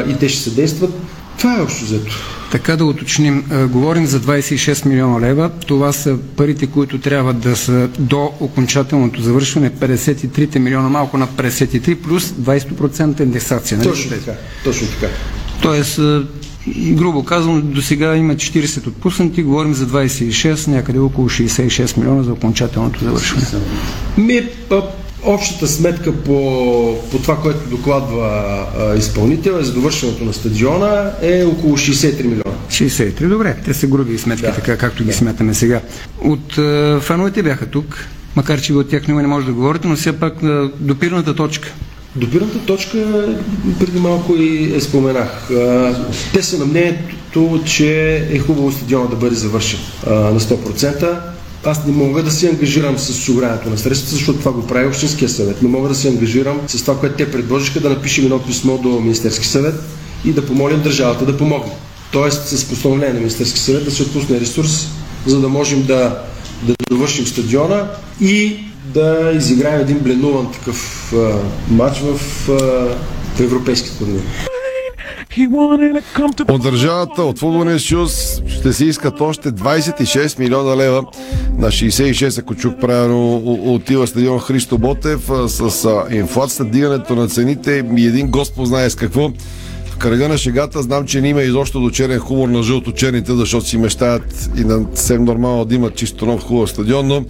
Speaker 21: И те ще се действат. Това е общо взето.
Speaker 22: Така да уточним, говорим за 26 милиона лева. Това са парите, които трябва да са до окончателното завършване 53 милиона, малко над 53, плюс 20% индексация.
Speaker 21: Нали? Точно така. Точно така.
Speaker 22: Тоест, грубо казвам, до сега има 40 отпуснати, говорим за 26, някъде около 66 милиона за окончателното завършване.
Speaker 21: Ми, Общата сметка по, по това, което докладва а, изпълнител е за довършването на стадиона е около 63 милиона.
Speaker 22: 63, добре. Те са груби сметки, да. така както ги смятаме сега. От а, фановете бяха тук, макар че от тях не може да говорите, но все пак а, допирната точка.
Speaker 21: Допирната точка преди малко и е споменах. Те са на мнението, че е хубаво стадиона да бъде завършен на 100% аз не мога да се ангажирам с осигуряването на средствата, защото това го прави Общинския съвет. Не мога да се ангажирам с това, което те предложиха, да напишем едно писмо до Министерски съвет и да помолим държавата да помогне. Тоест с постановление на Министерски съвет да се отпусне ресурс, за да можем да, да довършим стадиона и да изиграем един бленуван такъв а, матч в, а, в европейски турнир.
Speaker 1: От държавата, от футболния съюз ще се искат още 26 милиона лева на 66, ако чук правилно, отива стадион Христо Ботев с инфлацията, дигането на цените и един господ знае с какво. В кръга на шегата знам, че не има изобщо до черен хумор на жълто-черните, защото си мечтаят и на съвсем нормално да имат чисто нов хубав стадион, но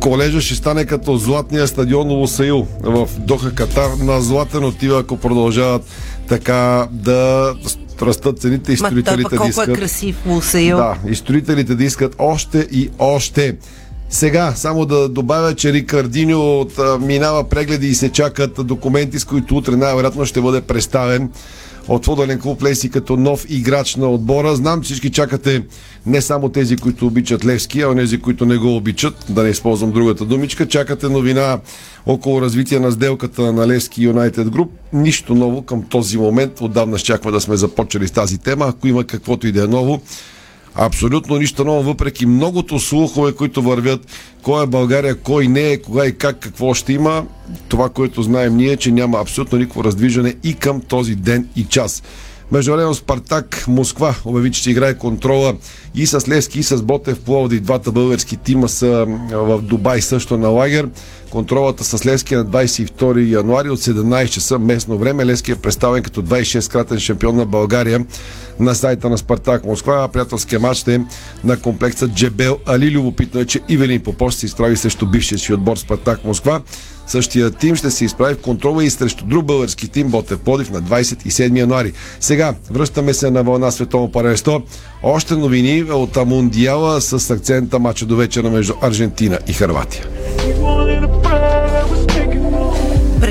Speaker 1: колежа ще стане като златния стадион Лусаил в Доха Катар. На златен отива, ако продължават така да растат цените и строителите
Speaker 2: да
Speaker 1: искат.
Speaker 2: Колко е красив Лусаил.
Speaker 1: Да, и строителите да искат още и още. Сега, само да добавя, че Рикардиньо от, а, минава прегледи и се чакат документи, с които утре най-вероятно ще бъде представен от футболен клуб Леси като нов играч на отбора. Знам, всички чакате не само тези, които обичат Левски, а тези, които не го обичат, да не използвам другата думичка. Чакате новина около развитие на сделката на Левски Юнайтед Груп. Нищо ново към този момент. Отдавна щяхме да сме започнали с тази тема. Ако има каквото и да е ново, Абсолютно нищо ново, въпреки многото слухове, които вървят. Кой е България, кой не е, кога и как, какво ще има. Това, което знаем ние, е, че няма абсолютно никакво раздвижване и към този ден и час. Междувременно Спартак Москва обяви, че ще играе контрола и с Лески, и с Ботев Пловди. Двата български тима са в Дубай също на лагер. Контролата с Лески е на 22 януари от 17 часа местно време. Лески е представен като 26-кратен шампион на България на сайта на Спартак Москва. Приятелския матч ще е на комплекса Джебел Али. Любопитно е, че Ивелин Попов се изправи срещу бившия си отбор Спартак Москва. Същия тим ще се изправи в контрола и срещу друг български тим Ботев Подив на 27 януари. Сега връщаме се на вълна Световно паренство. Още новини от Мундиала с акцента мача до вечера между Аржентина и Харватия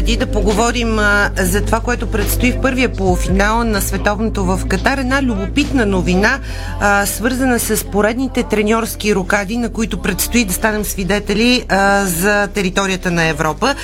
Speaker 2: преди да поговорим а, за това, което предстои в първия полуфинал на световното в Катар, една любопитна новина, а, свързана с поредните треньорски рокади, на които предстои да станем свидетели а, за територията на Европа.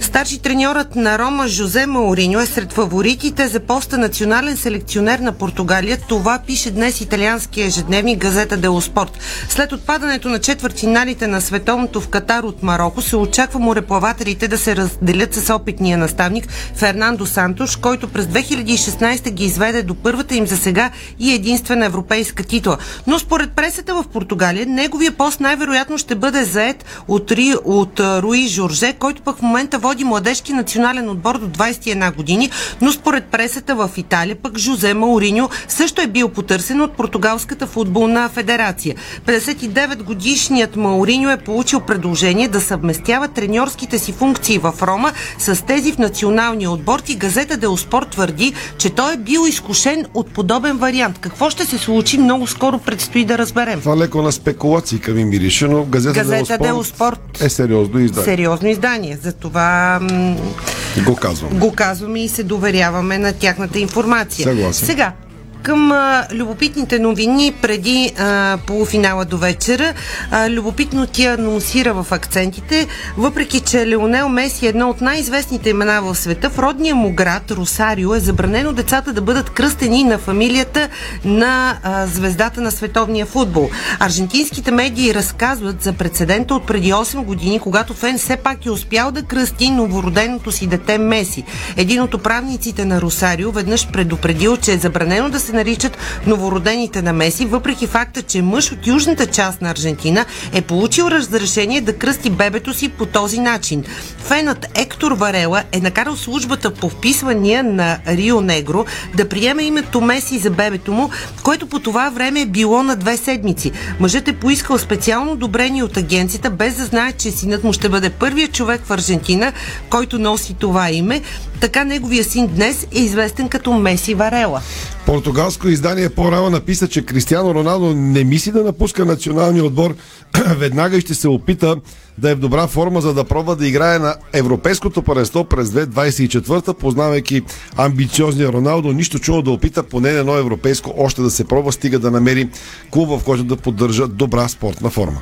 Speaker 2: Старши треньорът на Рома Жозе Мауриньо е сред фаворитите за поста национален селекционер на Португалия. Това пише днес италианския ежедневник газета Дело Спорт. След отпадането на четвъртфиналите на световното в Катар от Марокко се очаква мореплавателите да се разделят с опит опитния наставник Фернандо Сантош, който през 2016 ги изведе до първата им за сега и единствена европейска титла. Но според пресата в Португалия, неговия пост най-вероятно ще бъде заед от, Ри, от Руи Жорже, който пък в момента води младежки национален отбор до 21 години, но според пресата в Италия пък Жозе Мауриньо също е бил потърсен от Португалската футболна федерация. 59 годишният Мауриньо е получил предложение да съвместява треньорските си функции в Рома с с тези в националния отбор и газета Деоспор твърди, че той е бил изкушен от подобен вариант. Какво ще се случи, много скоро предстои да разберем.
Speaker 1: Това леко на спекулации към ми мирише, но газета,
Speaker 2: газета Деоспорт
Speaker 1: е сериозно издание.
Speaker 2: Сериозно издание. Затова м-
Speaker 1: го казвам.
Speaker 2: Го казваме и се доверяваме на тяхната информация.
Speaker 1: Съгласен.
Speaker 2: Сега, към а, любопитните новини преди а, полуфинала до вечера. А, любопитно ти анонсира в акцентите, въпреки че Леонел Меси е едно от най-известните имена в света, в родния му град Росарио е забранено децата да бъдат кръстени на фамилията на а, звездата на световния футбол. Аржентинските медии разказват за прецедента от преди 8 години, когато Фен все пак е успял да кръсти новороденото си дете Меси. Един от управниците на Росарио веднъж предупредил, че е забранено да се наричат новородените на Меси, въпреки факта, че мъж от южната част на Аржентина е получил разрешение да кръсти бебето си по този начин. Фенът Ектор Варела е накарал службата по вписвания на Рио Негро да приеме името Меси за бебето му, което по това време е било на две седмици. Мъжът е поискал специално одобрение от агенцията, без да знае, че синът му ще бъде първият човек в Аржентина, който носи това име. Така неговия син днес е известен като Меси Варела.
Speaker 1: Португалско издание по-рано написа, че Кристиано Роналдо не мисли да напуска националния отбор. Веднага ще се опита да е в добра форма, за да пробва да играе на Европейското паренство през 2024, познавайки амбициозния Роналдо. Нищо чудо да опита поне едно европейско още да се пробва, стига да намери клуб, в който да поддържа добра спортна форма.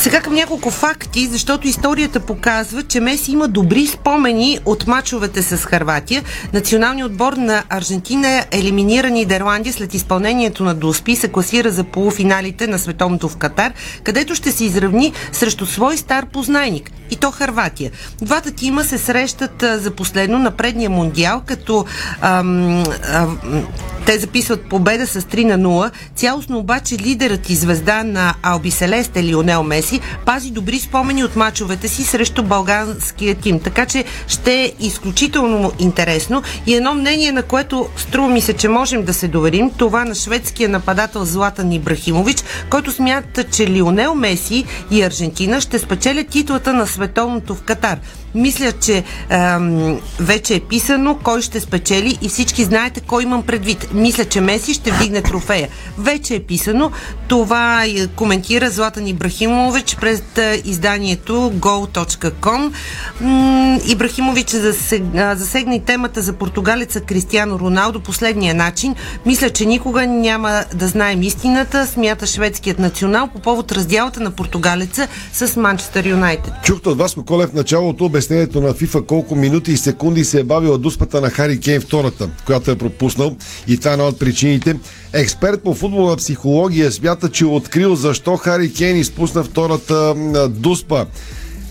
Speaker 2: Сега към няколко факти, защото историята показва, че Меси има добри спомени от мачовете с Харватия. Националният отбор на Аржентина е елиминира Нидерландия след изпълнението на Доспи се класира за полуфиналите на световното в Катар, където ще се изравни срещу свой стар познайник и то Харватия. Двата тима се срещат а, за последно на предния мундиал, като ам, ам, те записват победа с 3 на 0. Цялостно обаче лидерът и звезда на Алби Селесте Лионел Меси пази добри спомени от мачовете си срещу българския тим. Така че ще е изключително интересно и едно мнение, на което струва ми се, че можем да се доверим, това на шведския нападател Златан Ибрахимович, който смята, че Лионел Меси и Аржентина ще спечелят титлата на световното в Катар. Мисля, че ам, вече е писано кой ще спечели и всички знаете кой имам предвид. Мисля, че Меси ще вдигне трофея. Вече е писано. Това е, коментира Златан Ибрахимович през е, изданието go.com. Ибрахимович засегна, темата за португалеца Кристиано Роналдо последния начин. Мисля, че никога няма да знаем истината, смята шведският национал по повод раздялата на португалеца с Манчестър Юнайтед.
Speaker 1: Чухте от вас, Колев, в началото обяснението на ФИФА колко минути и секунди се е бавила дуспата на Хари Кейн втората, която е пропуснал. И това е една от причините. Експерт по футболна психология смята, че е открил защо Хари Кейн изпусна втората дуспа.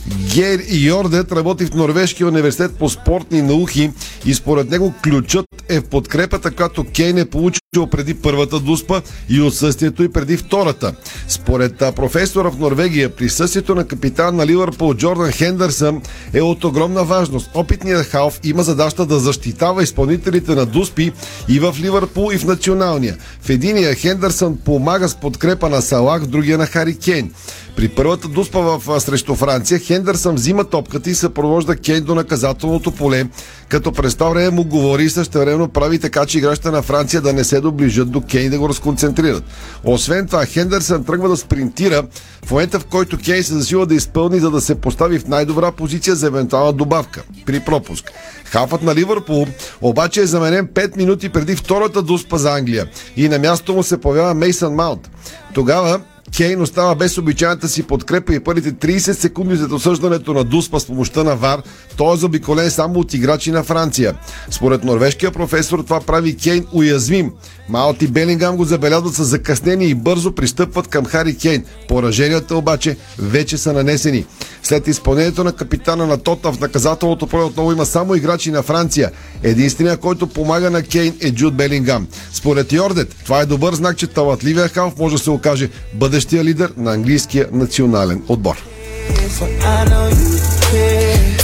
Speaker 1: Гер Йордет работи в Норвежкия университет по спортни науки и според него ключът е в подкрепата, която Кейн е получил преди първата дуспа и отсъствието и преди втората. Според професора в Норвегия, присъствието на капитан на Ливърпул Джордан Хендърсън е от огромна важност. Опитният халф има задача да защитава изпълнителите на дуспи и в Ливърпул и в националния. В единия Хендърсън помага с подкрепа на Салах, в другия на Хари Кейн. При първата дуспа в срещу Франция, Хендърсън взима топката и се провожда Кейн до наказателното поле, като през това време му говори и същевременно прави така, че игращите на Франция да не се доближат до Кейн да го разконцентрират. Освен това, Хендърсън тръгва да спринтира в момента, в който Кейн се засила да изпълни, за да се постави в най-добра позиция за евентуална добавка при пропуск. Хафът на Ливърпул обаче е заменен 5 минути преди втората дуспа за Англия и на място му се появява Мейсън Маунт. Тогава Кейн остава без обичайната си подкрепа и първите 30 секунди след осъждането на Дуспа с помощта на ВАР, той е заобиколен само от играчи на Франция. Според норвежкия професор това прави Кейн уязвим. Маут и Белингам го забелязват с закъснение и бързо пристъпват към Хари Кейн. Пораженията обаче вече са нанесени. След изпълнението на капитана на Тота в наказателното поле отново има само играчи на Франция. Единственият, който помага на Кейн е Джуд Белингам. Според Йордет, това е добър знак, че талантливия халф може да се окаже бъдещия лидер на английския национален отбор.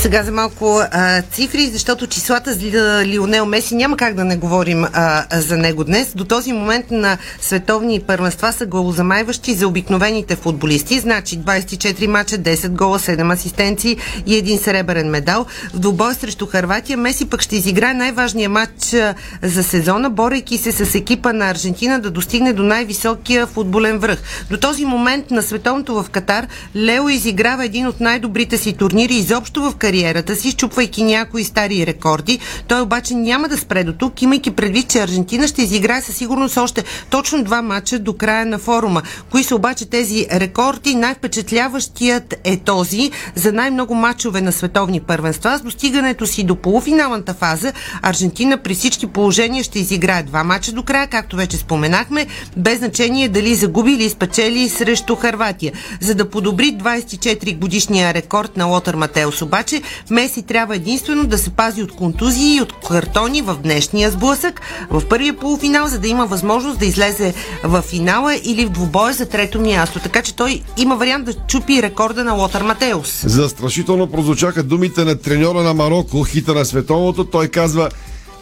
Speaker 2: Сега за малко а, цифри, защото числата за Лионел Меси няма как да не говорим а, за него днес. До този момент на световни първенства са голозамайващи за обикновените футболисти. Значи 24 мача, 10 гола, 7 асистенции и един сребърен медал. В двубой срещу Харватия Меси пък ще изиграе най-важния матч за сезона, борейки се с екипа на Аржентина да достигне до най-високия футболен връх. До този момент на световното в Катар Лео изиграва един от най-добрите си турнири изобщо в кариерата кариерата си, щупвайки някои стари рекорди. Той обаче няма да спре до тук, имайки предвид, че Аржентина ще изиграе със сигурност още точно два мача до края на форума. Кои са обаче тези рекорди? Най-впечатляващият е този за най-много мачове на световни първенства. С достигането си до полуфиналната фаза, Аржентина при всички положения ще изиграе два мача до края, както вече споменахме, без значение дали загуби или спечели срещу Харватия. За да подобри 24 годишния рекорд на Лотър Матеус обаче, Меси трябва единствено да се пази от контузии и от картони в днешния сблъсък в първия полуфинал, за да има възможност да излезе в финала или в двубоя за трето място. Така че той има вариант да чупи рекорда на Лотър Матеус.
Speaker 1: Застрашително прозвучаха думите на треньора на Марокко, хита на световното. Той казва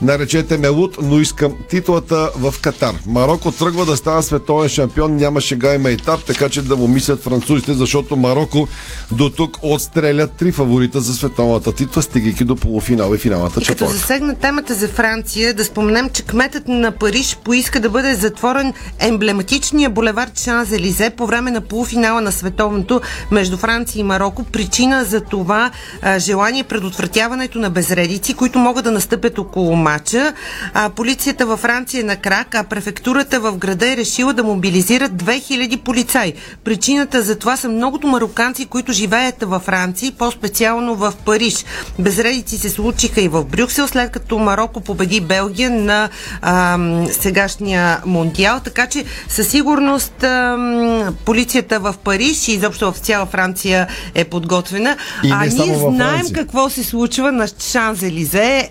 Speaker 1: Наречете ме луд, но искам титлата в Катар. Марокко тръгва да става световен шампион, няма шега има етап, така че да му мислят французите, защото Марокко до тук отстрелят три фаворита за световната титла, стигайки до полуфинал и финалната
Speaker 2: И като засегна темата за Франция, да споменем, че кметът на Париж поиска да бъде затворен емблематичния булевард Шанс-Елизе по време на полуфинала на световното между Франция и Марокко. Причина за това а, желание е предотвратяването на безредици, които могат да настъпят около матча. А, полицията във Франция е на крак, а префектурата в града е решила да мобилизира 2000 полицаи. Причината за това са многото мароканци, които живеят във Франция, по-специално в Париж. Безредици се случиха и в Брюксел, след като Марокко победи Белгия на ам, сегашния мондиал. Така че със сигурност ам, полицията в Париж и изобщо в цяла Франция е подготвена.
Speaker 1: И не
Speaker 2: а ние знаем какво се случва на Шанзелизе.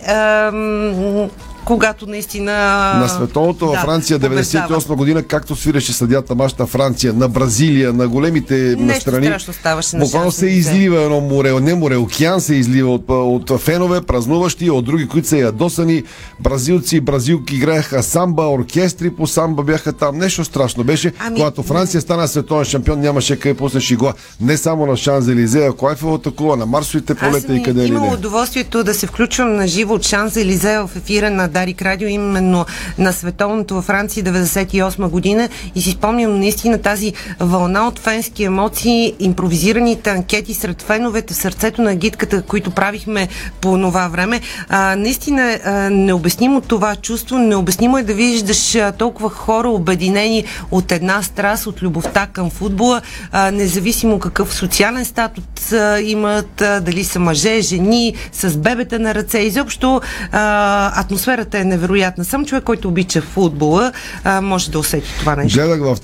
Speaker 2: Ам, когато наистина
Speaker 1: На световното във
Speaker 2: да,
Speaker 1: Франция 98
Speaker 2: побеждава.
Speaker 1: година, както свиреше съдята мач на Франция, на Бразилия, на големите
Speaker 2: Нещо
Speaker 1: страни.
Speaker 2: на
Speaker 1: Буквално се излива едно море, не море, океан се излива от, от фенове, празнуващи, от други, които са ядосани. Бразилци и бразилки играеха самба, оркестри по самба бяха там. Нещо страшно беше.
Speaker 2: Ами,
Speaker 1: Когато Франция стана световен шампион, нямаше къде пуснеш игла. Не само на Шанзелизе, ако Айфелата кула, на Марсовите полета и къде ли не.
Speaker 2: удоволствието да се включвам на живо от Шанс Елизе в ефира на Дарик Радио, именно на световното във Франция 98 година и си спомням наистина тази вълна от фенски емоции, импровизираните анкети сред феновете в сърцето на гидката, които правихме по това време. А, наистина а, необяснимо това чувство, необяснимо е да виждаш толкова хора обединени от една страст, от любовта към футбола, а, независимо какъв социален статус а, имат, а, дали са мъже, жени, с бебета на ръце. Изобщо а, атмосферата е невероятна. Съм човек, който обича футбола, а, може да усети това нещо.
Speaker 1: Гледах в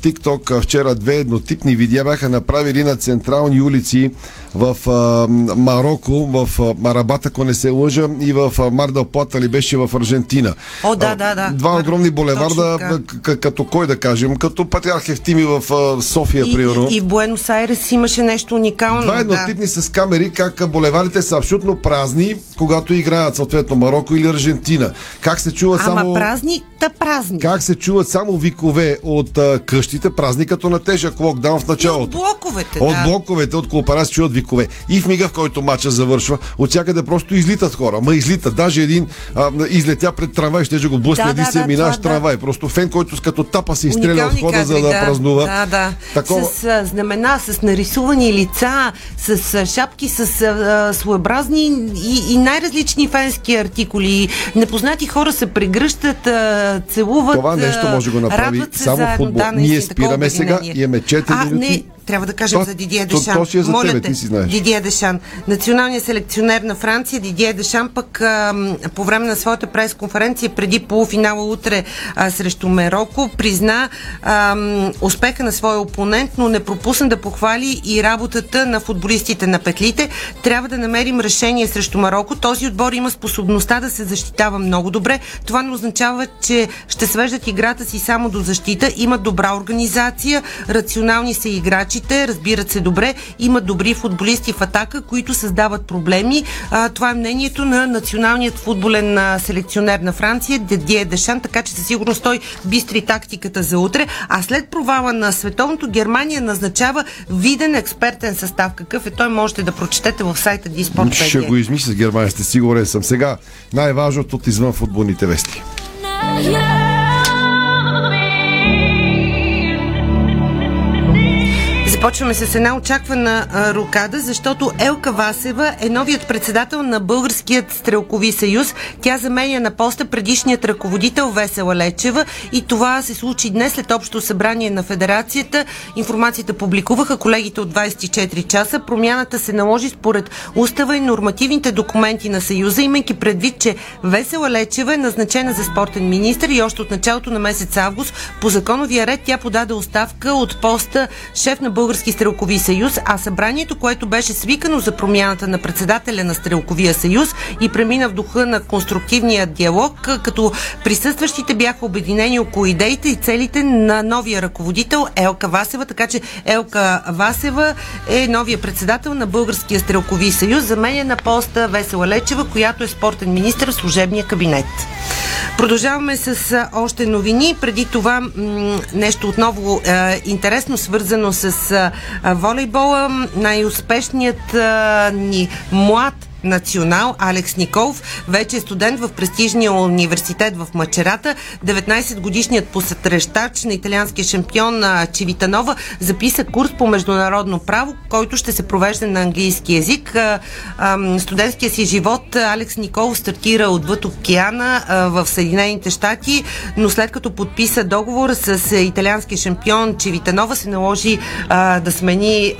Speaker 1: а, вчера две еднотипни видеа бяха направили на централни улици в а, Марокко, в Марабат, ако не се лъжа, и в Мардал Плата ли беше в Аржентина.
Speaker 2: О, да, да, да.
Speaker 1: Два огромни булеварда, к- като кой да кажем, като Патриарх Евтими в а, София,
Speaker 2: И,
Speaker 1: примерно.
Speaker 2: и, и Буенос Айрес имаше нещо уникално.
Speaker 1: Два
Speaker 2: да.
Speaker 1: еднотипни с камери, как булеварите са абсолютно празни, когато играят съответно Марокко или Аржентина. Как се чува
Speaker 2: Ама
Speaker 1: само...
Speaker 2: празни, та празни.
Speaker 1: Как се чуват само викове от а, къщите, празни като на тежък локдаун в
Speaker 2: От
Speaker 1: началото.
Speaker 2: блоковете,
Speaker 1: От
Speaker 2: да.
Speaker 1: блоковете, от кооперация се чуват викове. И в мига, в който матча завършва, от всякъде просто излитат хора. Ма излитат. Даже един а, излетя пред трамвай, ще го блъсне
Speaker 2: Да,
Speaker 1: един
Speaker 2: да, да,
Speaker 1: минаш
Speaker 2: да.
Speaker 1: трамвай. Просто фен, който с като тапа се изстреля от
Speaker 2: Уникални
Speaker 1: входа, за
Speaker 2: кадри,
Speaker 1: да, празнува.
Speaker 2: Да, да.
Speaker 1: Такова...
Speaker 2: С а, знамена, с нарисувани лица, с а, шапки, с а, своеобразни и, и най-различни фенски артикули. Непознати хора се прегръщат, а, целуват.
Speaker 1: Това нещо може да го направи само
Speaker 2: заедно.
Speaker 1: футбол.
Speaker 2: Да,
Speaker 1: Ние спираме сега, имаме 4
Speaker 2: а,
Speaker 1: минути.
Speaker 2: Не, трябва да кажем
Speaker 1: То-
Speaker 2: за Дидие
Speaker 1: то-
Speaker 2: Дешан.
Speaker 1: то си е за
Speaker 2: Моля
Speaker 1: тебе,
Speaker 2: те,
Speaker 1: ти си знаеш.
Speaker 2: Дидие Дешан. Националният селекционер на Франция, Дидие Дешан, пък а, по време на своята пресконференция преди полуфинала утре а, срещу Мероко, призна а, успеха на своя опонент, но не пропусна да похвали и работата на футболистите на петлите. Трябва да намерим решение срещу Марокко. Този отбор има способността да се защитава много добре. Това не означава, че ще свеждат играта си само до защита. Имат добра организация, рационални са играчите, разбират се добре, имат добри футболисти в атака, които създават проблеми. А, това е мнението на националният футболен а, селекционер на Франция, Дедие Дешан, така че със сигурност той бистри тактиката за утре. А след провала на световното, Германия назначава виден експертен състав. Какъв е той, можете да прочетете в сайта Диспорт.
Speaker 1: Ще го измисля с Германия, сте сигурен съм. Сега най-важното от извън футболните вести.
Speaker 2: Започваме с една очаквана а, рокада, защото Елка Васева е новият председател на Българският стрелкови съюз. Тя заменя на поста предишният ръководител Весела Лечева и това се случи днес след общо събрание на федерацията. Информацията публикуваха колегите от 24 часа. Промяната се наложи според устава и нормативните документи на съюза, имайки предвид, че Весела Лечева е назначена за спортен министр и още от началото на месец август по законовия ред тя подаде оставка от поста шеф на Български стрелкови съюз, а събранието, което беше свикано за промяната на председателя на Стрелковия съюз и премина в духа на конструктивния диалог, като присъстващите бяха обединени около идеите и целите на новия ръководител Елка Васева, така че Елка Васева е новия председател на Българския стрелкови съюз, заменя на поста Весела Лечева, която е спортен министр в служебния кабинет. Продължаваме с още новини. Преди това м- нещо отново а, интересно, свързано с волейбола. Най-успешният ни млад национал Алекс Николов, вече е студент в престижния университет в Мачерата. 19-годишният посътрещач на италианския шампион Чивитанова записа курс по международно право, който ще се провежда на английски язик. Студентския си живот Алекс Николов стартира отвъд океана в Съединените щати, но след като подписа договор с италианския шампион Чивитанова се наложи да смени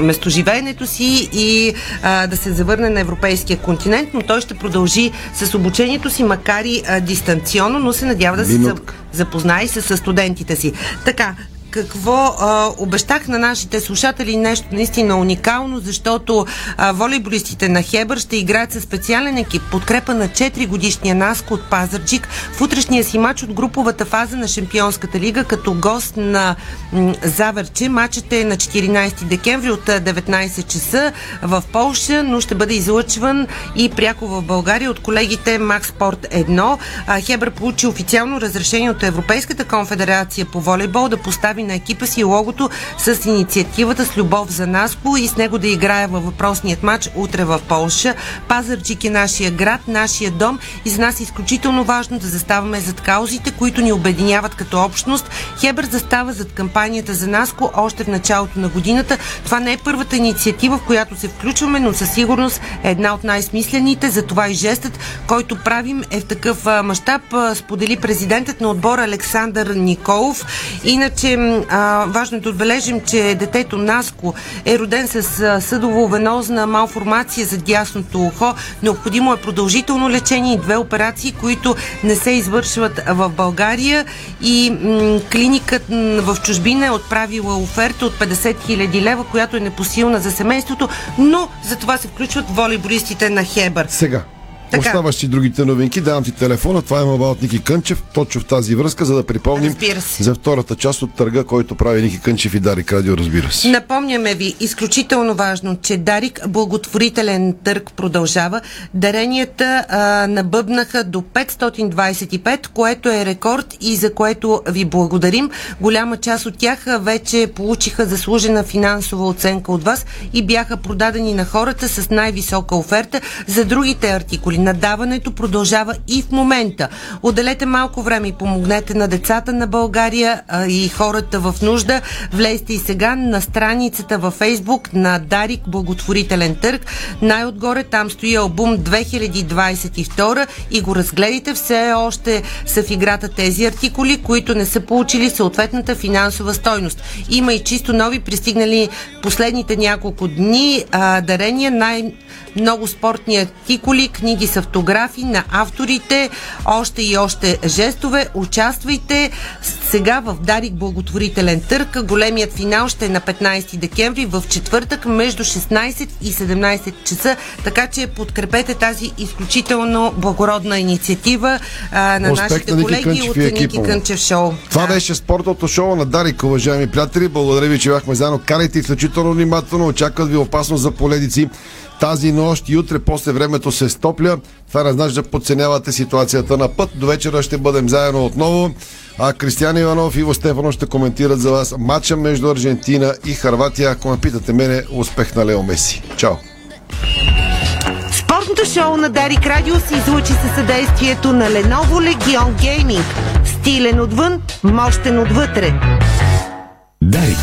Speaker 2: местоживеенето си и да се завърне на европейския континент, но той ще продължи с обучението си, макар и а, дистанционно, но се надява да се запознае с студентите си. Така, какво а, обещах на нашите слушатели нещо наистина уникално, защото а, волейболистите на Хебър ще играят със специален екип, подкрепа на 4 годишния Наско от Пазарджик в утрешния си матч от груповата фаза на Шампионската лига като гост на м, Заверче. Матчът е на 14 декември от 19 часа в Полша, но ще бъде излъчван и пряко в България от колегите Макс Спорт 1. А, Хебър получи официално разрешение от Европейската конфедерация по волейбол да постави на екипа си логото с инициативата с любов за Наско и с него да играе във въпросният матч утре в Полша. Пазарчик е нашия град, нашия дом и за нас е изключително важно да заставаме зад каузите, които ни обединяват като общност. Хебър застава зад кампанията за Наско още в началото на годината. Това не е първата инициатива, в която се включваме, но със сигурност е една от най-смислените. Затова и жестът, който правим е в такъв мащаб, сподели президентът на отбора Александър Николов. Иначе а, важно е да отбележим, че детето Наско е роден с съдово-венозна малформация за дясното ухо. Необходимо е продължително лечение и две операции, които не се извършват в България и м- клиникът в чужбина е отправила оферта от 50 000 лева, която е непосилна за семейството, но за това се включват волейболистите на Хебър.
Speaker 1: Сега,
Speaker 2: Така.
Speaker 1: Оставащи другите новинки, давам ти телефона. Това е Мабалт Ники Кънчев. Точно в тази връзка, за да припомним за втората част от търга, който прави Ники Кънчев и Дарик Радио, разбира се.
Speaker 2: Напомняме ви, изключително важно, че Дарик благотворителен търг продължава. Даренията а, набъбнаха до 525, което е рекорд и за което ви благодарим. Голяма част от тях вече получиха заслужена финансова оценка от вас и бяха продадени на хората с най-висока оферта. За другите артикули надаването продължава и в момента. Отделете малко време и помогнете на децата на България а, и хората в нужда. Влезте и сега на страницата във Фейсбук на Дарик благотворителен търг. Най-отгоре там стои албум 2022 и го разгледайте. Все още са в играта тези артикули, които не са получили съответната финансова стойност. Има и чисто нови пристигнали последните няколко дни а, дарения. Най- много спортни артикули, книги с автографи на авторите, още и още жестове. Участвайте сега в Дарик благотворителен търг. Големият финал ще е на 15 декември в четвъртък между 16 и 17 часа, така че подкрепете тази изключително благородна инициатива а, на
Speaker 1: Успех
Speaker 2: нашите
Speaker 1: на
Speaker 2: колеги
Speaker 1: Кънчев
Speaker 2: от Ники. Кънчев шоу.
Speaker 1: Това беше спортното шоу на Дарик, уважаеми приятели. Благодаря ви, че бяхме заедно. Карайте изключително внимателно. Очакват ви опасност за поледици. Тази нощ и утре после времето се стопля. Това не значи да подценявате ситуацията на път. До вечера ще бъдем заедно отново. А Кристиан Иванов и Иво Стефанов ще коментират за вас матча между Аржентина и Харватия. Ако ме питате мене, успех на Лео Меси. Чао!
Speaker 2: Спортното шоу на Дарик Радио се излучи със съдействието на Lenovo Legion Gaming. Стилен отвън, мощен отвътре.
Speaker 12: Дарик.